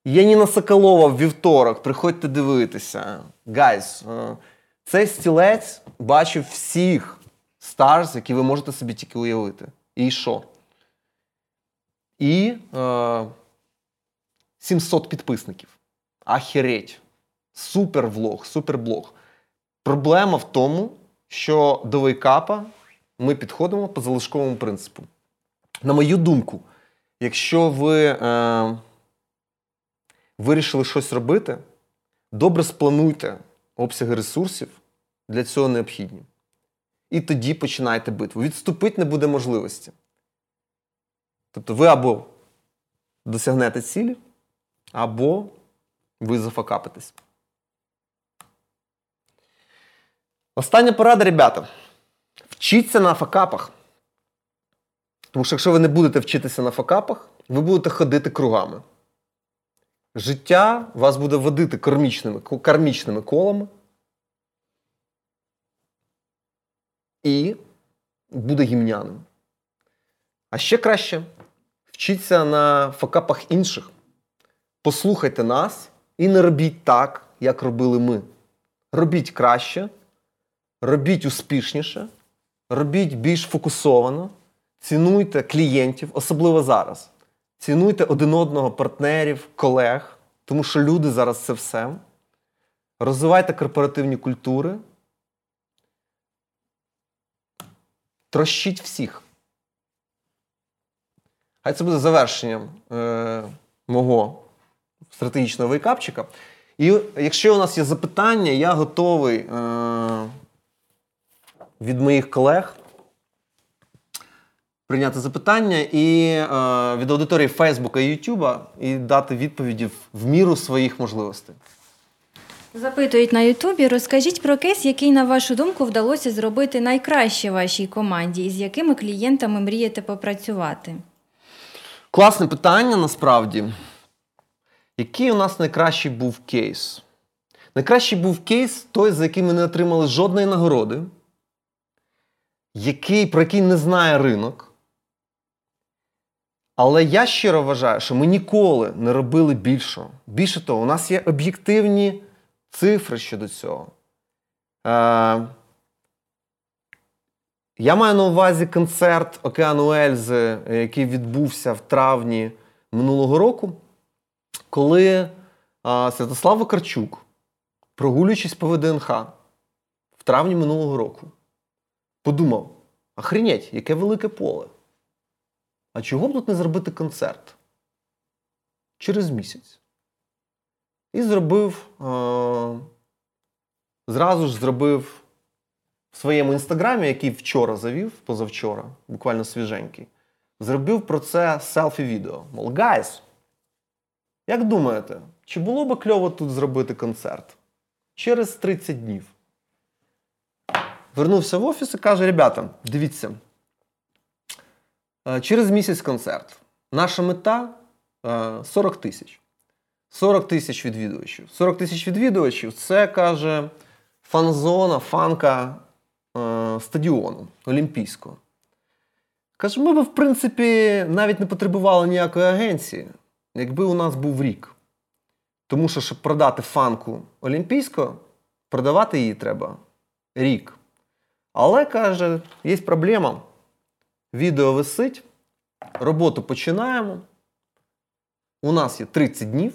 Яніна Соколова в вівторок. Приходьте дивитися. Гайз, е, цей стілець бачив всіх старс, які ви можете собі тільки уявити. І що? І е, 700 підписників. Ахереть. Супер влог, супер блог. Проблема в тому, що до вейкапа ми підходимо по залишковому принципу. На мою думку, якщо ви е, вирішили щось робити, добре сплануйте обсяги ресурсів для цього необхідні. І тоді починайте битву. Відступити не буде можливості. Тобто ви або досягнете цілі, або ви зафакапитесь. Остання порада, ребята. Вчіться на факапах. Тому що якщо ви не будете вчитися на факапах, ви будете ходити кругами. Життя вас буде водити кармічними, кармічними колами. І буде гімняним. А ще краще вчіться на факапах інших. Послухайте нас і не робіть так, як робили ми. Робіть краще, робіть успішніше, робіть більш фокусовано, цінуйте клієнтів, особливо зараз. Цінуйте один одного, партнерів, колег, тому що люди зараз це все. Розвивайте корпоративні культури. Трощіть всіх. Хай це буде завершенням е, мого стратегічного вейкапчика. І якщо у нас є запитання, я готовий е, від моїх колег прийняти запитання і е, від аудиторії Фейсбука і Ютуба і дати відповіді в міру своїх можливостей. Запитують на Ютубі. Розкажіть про кейс, який, на вашу думку, вдалося зробити найкраще вашій команді, і з якими клієнтами мрієте попрацювати? Класне питання насправді. Який у нас найкращий був кейс? Найкращий був кейс той, за який ми не отримали жодної нагороди, який, про який не знає ринок. Але я щиро вважаю, що ми ніколи не робили більшого. Більше того, у нас є об'єктивні цифри щодо цього. Е, я маю на увазі концерт Океану Ельзи, який відбувся в травні минулого року, коли а, Святослав Вакарчук, прогулюючись по ВДНХ в травні минулого року, подумав: охренеть, яке велике поле. А чого б тут не зробити концерт? Через місяць. І зробив, а, зразу ж зробив в своєму інстаграмі, який вчора завів, позавчора, буквально свіженький, зробив про це селфі-відео. Мол, guys, як думаєте, чи було би кльово тут зробити концерт? Через 30 днів. Вернувся в офіс і каже: ребята, дивіться, е, через місяць концерт. Наша мета 40 е, тисяч. 40 тисяч відвідувачів. 40 тисяч відвідувачів це каже фан-зона, фанка е, стадіону Олімпійського. Каже, ми б, в принципі, навіть не потребували ніякої агенції, якби у нас був рік. Тому що, щоб продати фанку Олімпійського, продавати її треба рік. Але, каже, є проблема. Відео висить, роботу починаємо. У нас є 30 днів,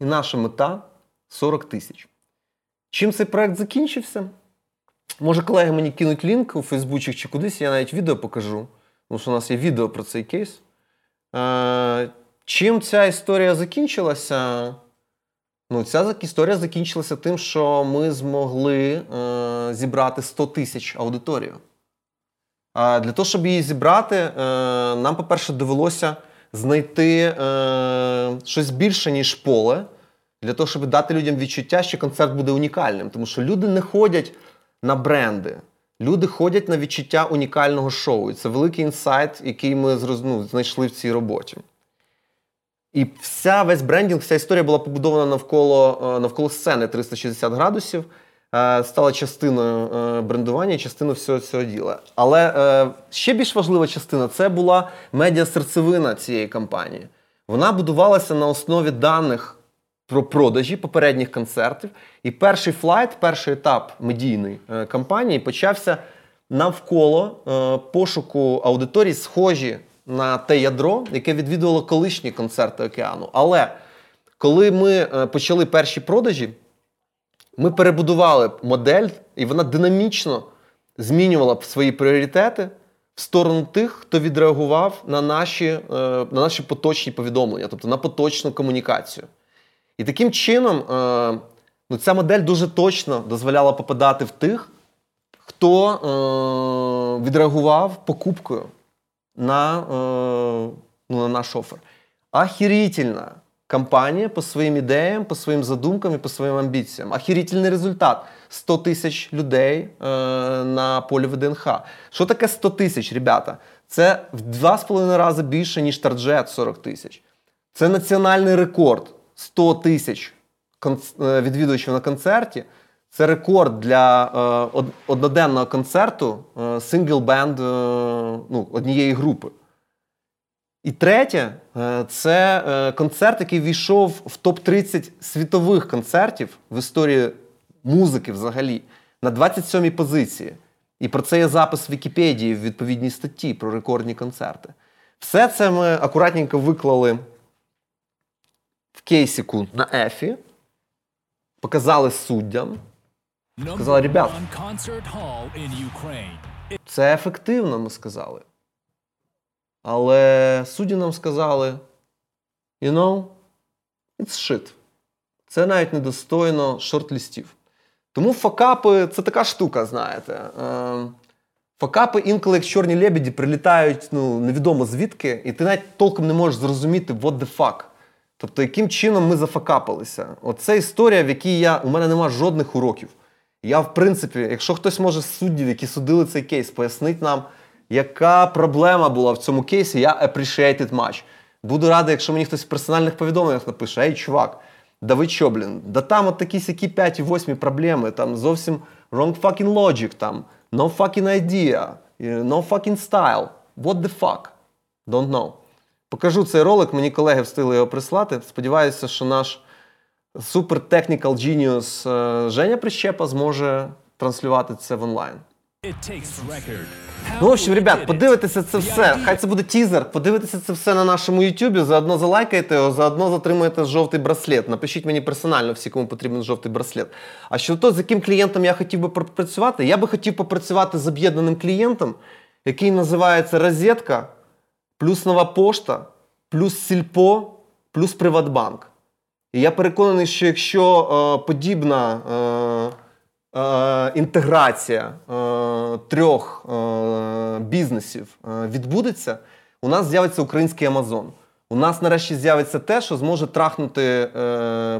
і наша мета 40 тисяч. Чим цей проект закінчився? Може, колеги мені кинуть лінк у Фейсбуці чи кудись, я навіть відео покажу, тому що у нас є відео про цей кейс. Е, чим ця історія закінчилася? Ну, Ця історія закінчилася тим, що ми змогли е, зібрати 100 тисяч аудиторію. А для того, щоб її зібрати, е, нам, по-перше, довелося знайти е, щось більше, ніж поле, для того, щоб дати людям відчуття, що концерт буде унікальним. Тому що люди не ходять на бренди. Люди ходять на відчуття унікального шоу. І це великий інсайт, який ми ну, знайшли в цій роботі. І вся весь брендінг, вся історія була побудована навколо е, навколо сцени 360 градусів, е, стала частиною е, брендування частиною всього цього діла. Але ще більш важлива частина це була медіа-серцевина цієї кампанії. Вона будувалася на основі даних про продажі попередніх концертів. І перший флайт, перший етап медійної кампанії почався навколо пошуку аудиторій, схожі на те ядро, яке відвідувало колишні концерти океану. Але коли ми е, почали перші продажі, ми перебудували модель, і вона динамічно змінювала свої пріоритети в сторону тих, хто відреагував на наші, на наші поточні повідомлення, тобто на поточну комунікацію. І таким чином е, ну, ця модель дуже точно дозволяла попадати в тих, хто е, відреагував покупкою на, ну, на наш офер. Охерительна компанія по своїм ідеям, по своїм задумкам і по своїм амбіціям. Охерительний результат. 100 тисяч людей е, на полі ВДНХ. Що таке 100 тисяч, ребята? Це в 2,5 рази більше, ніж тарджет 40 тисяч. Це національний рекорд 100 тисяч е, відвідувачів на концерті. Це рекорд для е, одноденного концерту single band ну, однієї групи. І третє, е, це е, концерт, який війшов в топ-30 світових концертів в історії музики взагалі на 27-й позиції. І про це є запис в Вікіпедії в відповідній статті про рекордні концерти. Все це ми акуратненько виклали в кейсіку на Ефі, показали суддям. Сказали, ребят. Це ефективно, ми сказали. Але судді нам сказали: you know, it's shit. Це навіть недостойно шорт-лістів. Тому факапи це така штука, знаєте. Е, Факапи інколи, як чорні лебеді, прилітають ну, невідомо звідки, і ти навіть толком не можеш зрозуміти what the fuck. Тобто, яким чином ми зафакапилися. Оце історія, в якій я, у мене немає жодних уроків. Я, в принципі, якщо хтось може з суддів, які судили цей кейс, пояснить нам, яка проблема була в цьому кейсі, я appreciate it much. Буду радий, якщо мені хтось в персональних повідомленнях напише: Ей, чувак, да ви чо, блін? Да там от такі сякі 5 і 8 проблеми, там зовсім wrong fucking logic, там no fucking idea, no fucking style. What the fuck? Don't know. Покажу цей ролик, мені колеги встигли його прислати. Сподіваюся, що наш супер technical genius е, Женя Прищепа зможе транслювати це в онлайн. Ну, в общем, ребят, подивитися це все. Хай це буде тізер. Подивитися це все на нашому Ютубі. Заодно залайкайте його, заодно затримуєте жовтий браслет. Напишіть мені персонально всі, кому потрібен жовтий браслет. А щодо того, з яким клієнтом я хотів би попрацювати, я би хотів попрацювати з об'єднаним клієнтом, який називається Розетка, плюс нова пошта, плюс Сільпо, плюс Приватбанк. І я переконаний, що якщо е, подібна. Е, е, інтеграція трьох бізнесів відбудеться, у нас з'явиться український Амазон. У нас нарешті з'явиться те, що зможе трахнути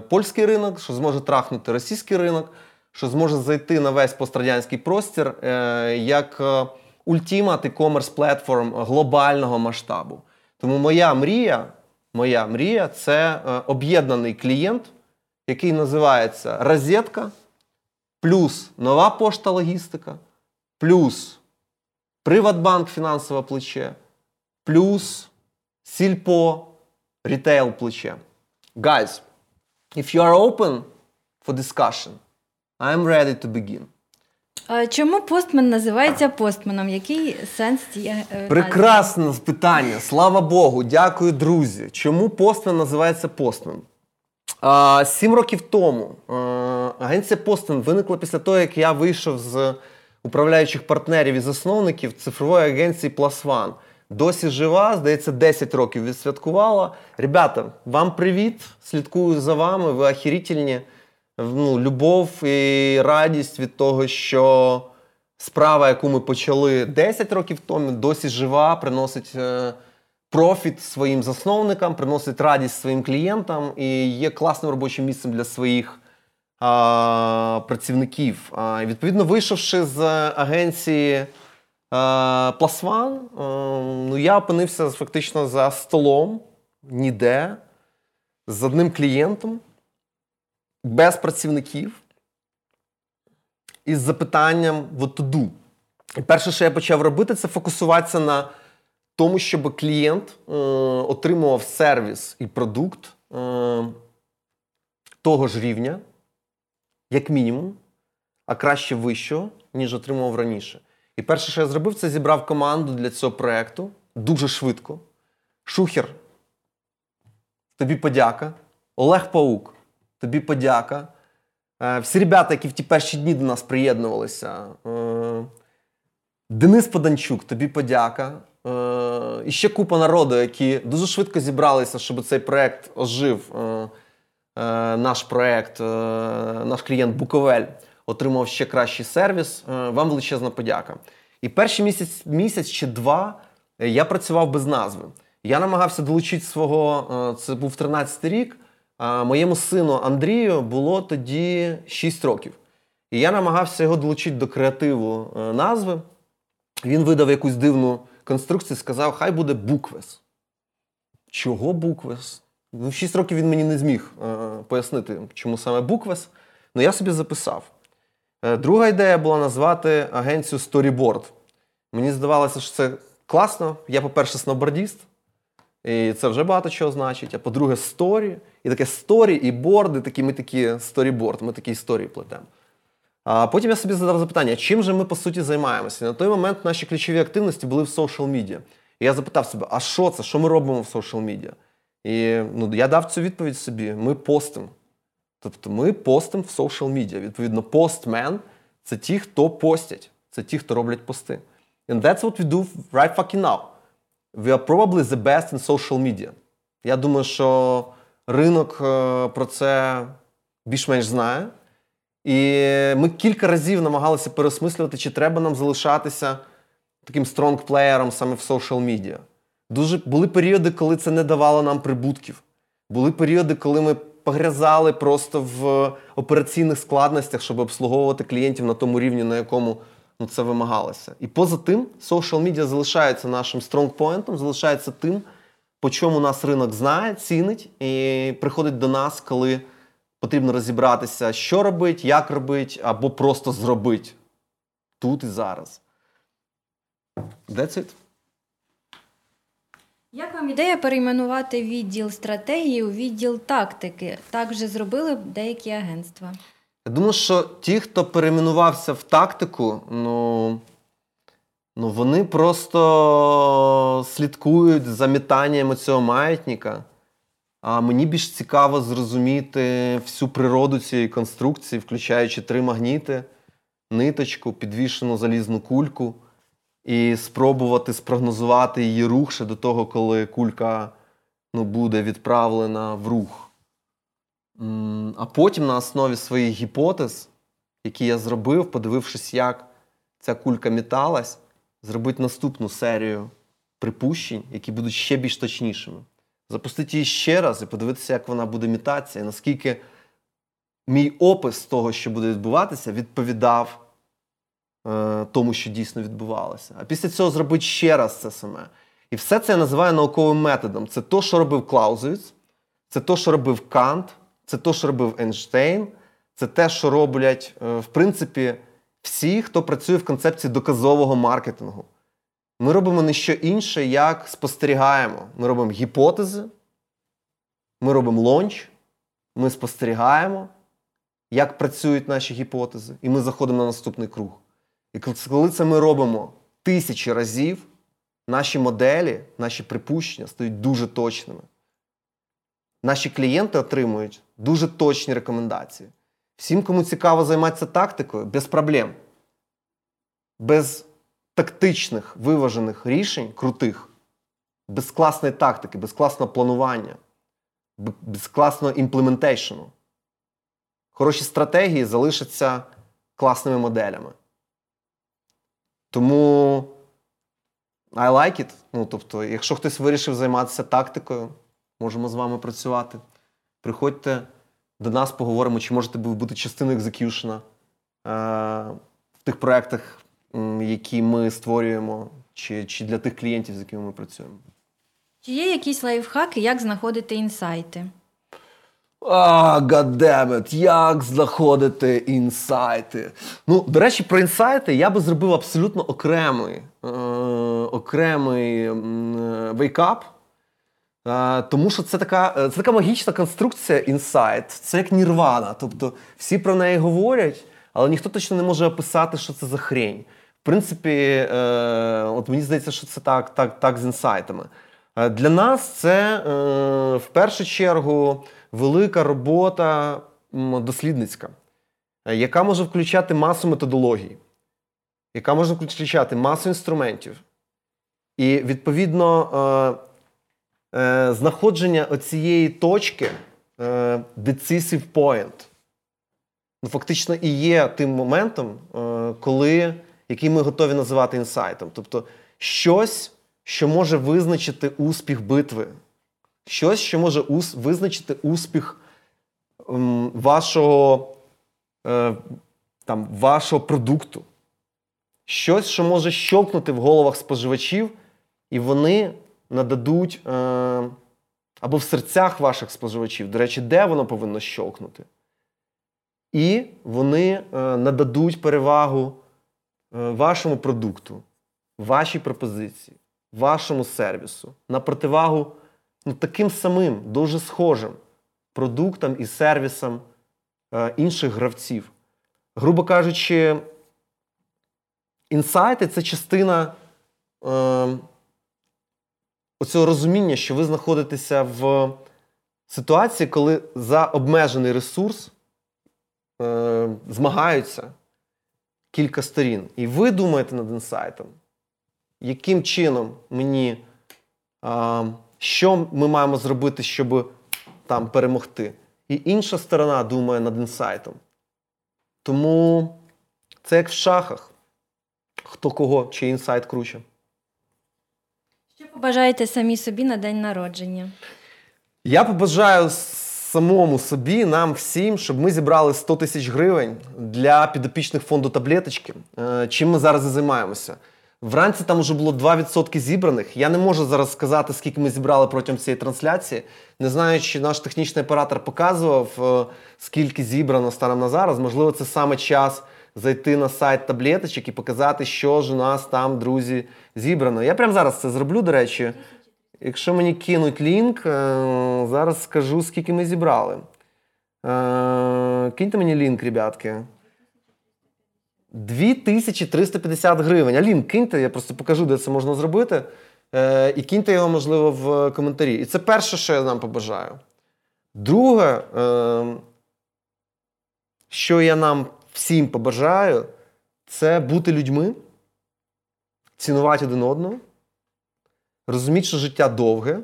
польський ринок, що зможе трахнути російський ринок, що зможе зайти на весь пострадянський простір як е, ультимат e-commerce платформ глобального масштабу. Тому моя мрія, моя мрія це е, об'єднаний клієнт, який називається Розетка плюс нова пошта логістика, плюс Приватбанк фінансове плече, плюс Сільпо рітейл плече. Guys, if you are open for discussion, I am ready to begin. Чому постмен називається постменом? Який сенс цієї е? Прекрасне питання. Слава Богу, дякую, друзі. Чому постмен називається постмен? Сім років тому агенція Постмен виникла після того, як я вийшов з управляючих партнерів і засновників цифрової агенції One. Досі жива, здається, 10 років відсвяткувала. Ребята, вам привіт! Слідкую за вами. Ви охерительні. Ну, любов і радість від того, що справа, яку ми почали 10 років тому, досі жива, приносить е, профіт своїм засновникам, приносить радість своїм клієнтам і є класним робочим місцем для своїх працівників. Відповідно, вийшовши з агенції а, Plus One, ну, я опинився фактично за столом ніде з одним клієнтом, без працівників із запитанням to do. І перше, що я почав робити, це фокусуватися на тому, щоб клієнт е, отримував сервіс і продукт е, того ж рівня, як мінімум, а краще вищого, ніж отримував раніше. І перше, що я зробив, це зібрав команду для цього проєкту дуже швидко. Шухер, тобі подяка. Олег Паук, тобі подяка. Е, Всі ребята, які в ті перші дні до нас приєднувалися. Е, Денис Поданчук, тобі подяка. Е, І ще купа народу, які дуже швидко зібралися, щоб цей проект ожив. Наш проект, е, наш клієнт Буковель отримав ще кращий сервіс. Вам величезна подяка. І перший місяць, місяць чи два я працював без назви. Я намагався долучити свого, це був 13-й рік. А Моєму сину Андрію було тоді 6 років. І я намагався його долучити до креативу е, назви. Він видав якусь дивну конструкцію, сказав, хай буде буквес. Чого буквес? Ну, в 6 років він мені не зміг е, пояснити, чому саме буквес. Ну я собі записав. Е, друга ідея була назвати агенцію Storyboard. Мені здавалося, що це класно. Я, по-перше, сноубордіст, і це вже багато чого значить. А по-друге, story. І таке story і борди, такі ми такі storyboard, ми такі історії плетемо. А потім я собі задав запитання, чим же ми по суті займаємося? І на той момент наші ключові активності були в social media. І я запитав себе, а що це? Що ми робимо в social media? І ну, я дав цю відповідь собі: ми постимо. Тобто ми постимо в social media. Відповідно, постмен це ті, хто постять, це ті, хто роблять пости. And that's what we do right fucking now. We are probably the best in social media. Я думаю, що ринок е, про це більш-менш знає. І ми кілька разів намагалися переосмислювати, чи треба нам залишатися таким стронг-плеєром саме в social media. Дуже були періоди, коли це не давало нам прибутків. Були періоди, коли ми погрязали просто в операційних складностях, щоб обслуговувати клієнтів на тому рівні, на якому ну, це вимагалося. І поза тим, social media залишається нашим стронгпоінтом, залишається тим, по чому нас ринок знає, цінить і приходить до нас, коли потрібно розібратися, що робить, як робить, або просто зробить тут і зараз. That's it. Як вам ідея перейменувати відділ стратегії у відділ тактики? Так вже зробили деякі агентства. Я думаю, що ті, хто перейменувався в тактику, ну, ну вони просто слідкують за метанням цього маятника. А мені більш цікаво зрозуміти всю природу цієї конструкції, включаючи три магніти, ниточку, підвішену залізну кульку, і спробувати спрогнозувати її рух ще до того, коли кулька ну, буде відправлена в рух. А потім на основі своїх гіпотез, які я зробив, подивившись, як ця кулька міталась, зробити наступну серію припущень, які будуть ще більш точнішими. Запустити її ще раз і подивитися, як вона буде мітатися, і наскільки мій опис того, що буде відбуватися, відповідав е, тому, що дійсно відбувалося. А після цього зробити ще раз це саме. І все це я називаю науковим методом. Це то, що робив Клаузевіц, це то, що робив Кант, це то, що робив Ейнштейн, це те, що роблять, е, в принципі, всі, хто працює в концепції доказового маркетингу. Ми робимо не що інше, як спостерігаємо. Ми робимо гіпотези, ми робимо лонч, ми спостерігаємо, як працюють наші гіпотези, і ми заходимо на наступний круг. І коли це ми робимо тисячі разів, наші моделі, наші припущення стають дуже точними. Наші клієнти отримують дуже точні рекомендації. Всім, кому цікаво займатися тактикою, без проблем. Без тактичних виважених рішень, крутих, без класної тактики, без класного планування, без класного імплементейшену. Хороші стратегії залишаться класними моделями. Тому I like it. Ну, тобто, якщо хтось вирішив займатися тактикою, можемо з вами працювати. Приходьте до нас, поговоримо, чи можете ви бути частиною екзекюшена е, в тих проєктах, які ми створюємо, чи, чи для тих клієнтів, з якими ми працюємо. Чи є якісь лайфхаки, як знаходити інсайти? А, goddammit, як знаходити інсайти? Ну, до речі, про інсайти я би зробив абсолютно окремий, е, окремий е, вейкап. Тому що це така, е, це така магічна конструкція інсайт. Це як нірвана. Тобто всі про неї говорять, але ніхто точно не може описати, що це за хрень. В принципі, е, от мені здається, що це так, так, так з інсайтами. Е, Для нас це в першу чергу велика робота дослідницька, яка може включати масу методологій, яка може включати масу інструментів. І відповідно е, е, знаходження оцієї точки е, decisive point, ну, фактично і є тим моментом, е, коли, який ми готові називати інсайтом. Тобто щось, що може визначити успіх битви. Щось, що може ус- визначити успіх м, вашого, е, там, вашого продукту. Щось, що може щолкнути в головах споживачів, і вони нададуть е, або в серцях ваших споживачів. До речі, де воно повинно щолкнути? І вони е, нададуть перевагу е, вашому продукту, вашій пропозиції, вашому сервісу на противагу ну, таким самим, дуже схожим продуктам і сервісам е, інших гравців. Грубо кажучи, інсайти це частина е, оцього розуміння, що ви знаходитеся в ситуації, коли за обмежений ресурс е, змагаються кілька сторін. І ви думаєте над інсайтом, яким чином мені, а, що ми маємо зробити, щоб там перемогти. І інша сторона думає над інсайтом. Тому це як в шахах. Хто кого, чий інсайт круче. Побажаєте самі собі на день народження? Я побажаю самому собі, нам всім, щоб ми зібрали 100 тисяч гривень для підопічних фонду таблеточки. Е, Чим ми зараз і займаємося. Вранці там вже було 2% зібраних. Я не можу зараз сказати, скільки ми зібрали протягом цієї трансляції. Не знаю, чи наш технічний оператор показував, е, скільки зібрано станом на зараз. Можливо, це саме час зайти на сайт таблеточок і показати, що ж у нас там, друзі, зібрано. Я прямо зараз це зроблю, до речі. Якщо мені кинуть лінк, е, зараз скажу, скільки ми зібрали. Е, Киньте мені лінк, ребятки. 2350 гривень. А киньте, я просто покажу, де це можна зробити. Е, І киньте його, можливо, в коментарі. І це перше, що я нам побажаю. Друге, що я нам всім побажаю, це бути людьми, цінувати один одного розуміти, що життя довге,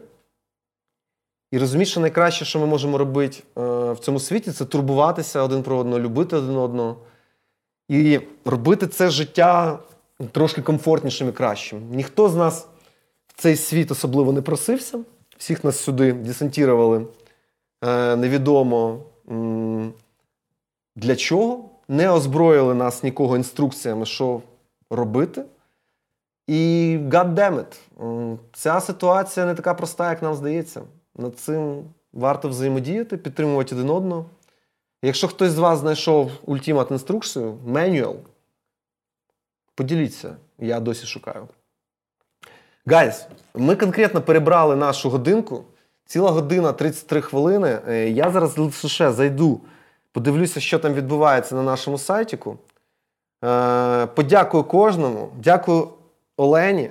і розуміти, що найкраще, що ми можемо робити е, в цьому світі, це турбуватися один про одного, любити один одного. І робити це життя трошки комфортнішим і кращим. Ніхто з нас в цей світ особливо не просився. Всіх нас сюди десантірували е, невідомо для чого. Не озброїли нас нікого інструкціями, що робити. І God damn it, ця ситуація не така проста, як нам здається. Над цим варто взаємодіяти, підтримувати один одного. Якщо хтось з вас знайшов ультимат інструкцію, менюал, поділіться, я досі шукаю. Гайз, ми конкретно перебрали нашу годинку. Ціла година 33 хвилини. Е, Я зараз лише зайду, подивлюся, що там відбувається на нашому сайтіку. Е, Подякую кожному. Дякую Олені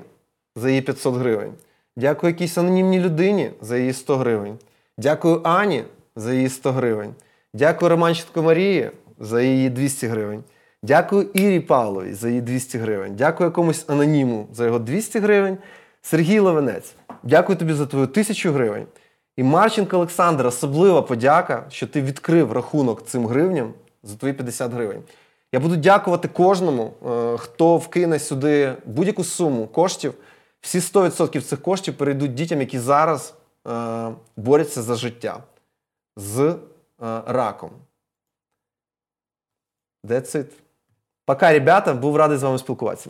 за її 500 гривень. Дякую якійсь анонімній людині за її 100 гривень. Дякую Ані за її 100 гривень. Дякую Романченко Марії за її 200 гривень. Дякую Ірі Павловій за її 200 гривень. Дякую якомусь аноніму за його 200 гривень. Сергій Левенець, дякую тобі за твою 1000 гривень. І Марченко Олександр, особлива подяка, що ти відкрив рахунок цим гривням за твої 50 гривень. Я буду дякувати кожному, е, хто вкине сюди будь-яку суму коштів. Всі 100% цих коштів перейдуть дітям, які зараз е, борються за життя з е, раком. That's it. Пока, ребята, був радий з вами спілкуватися.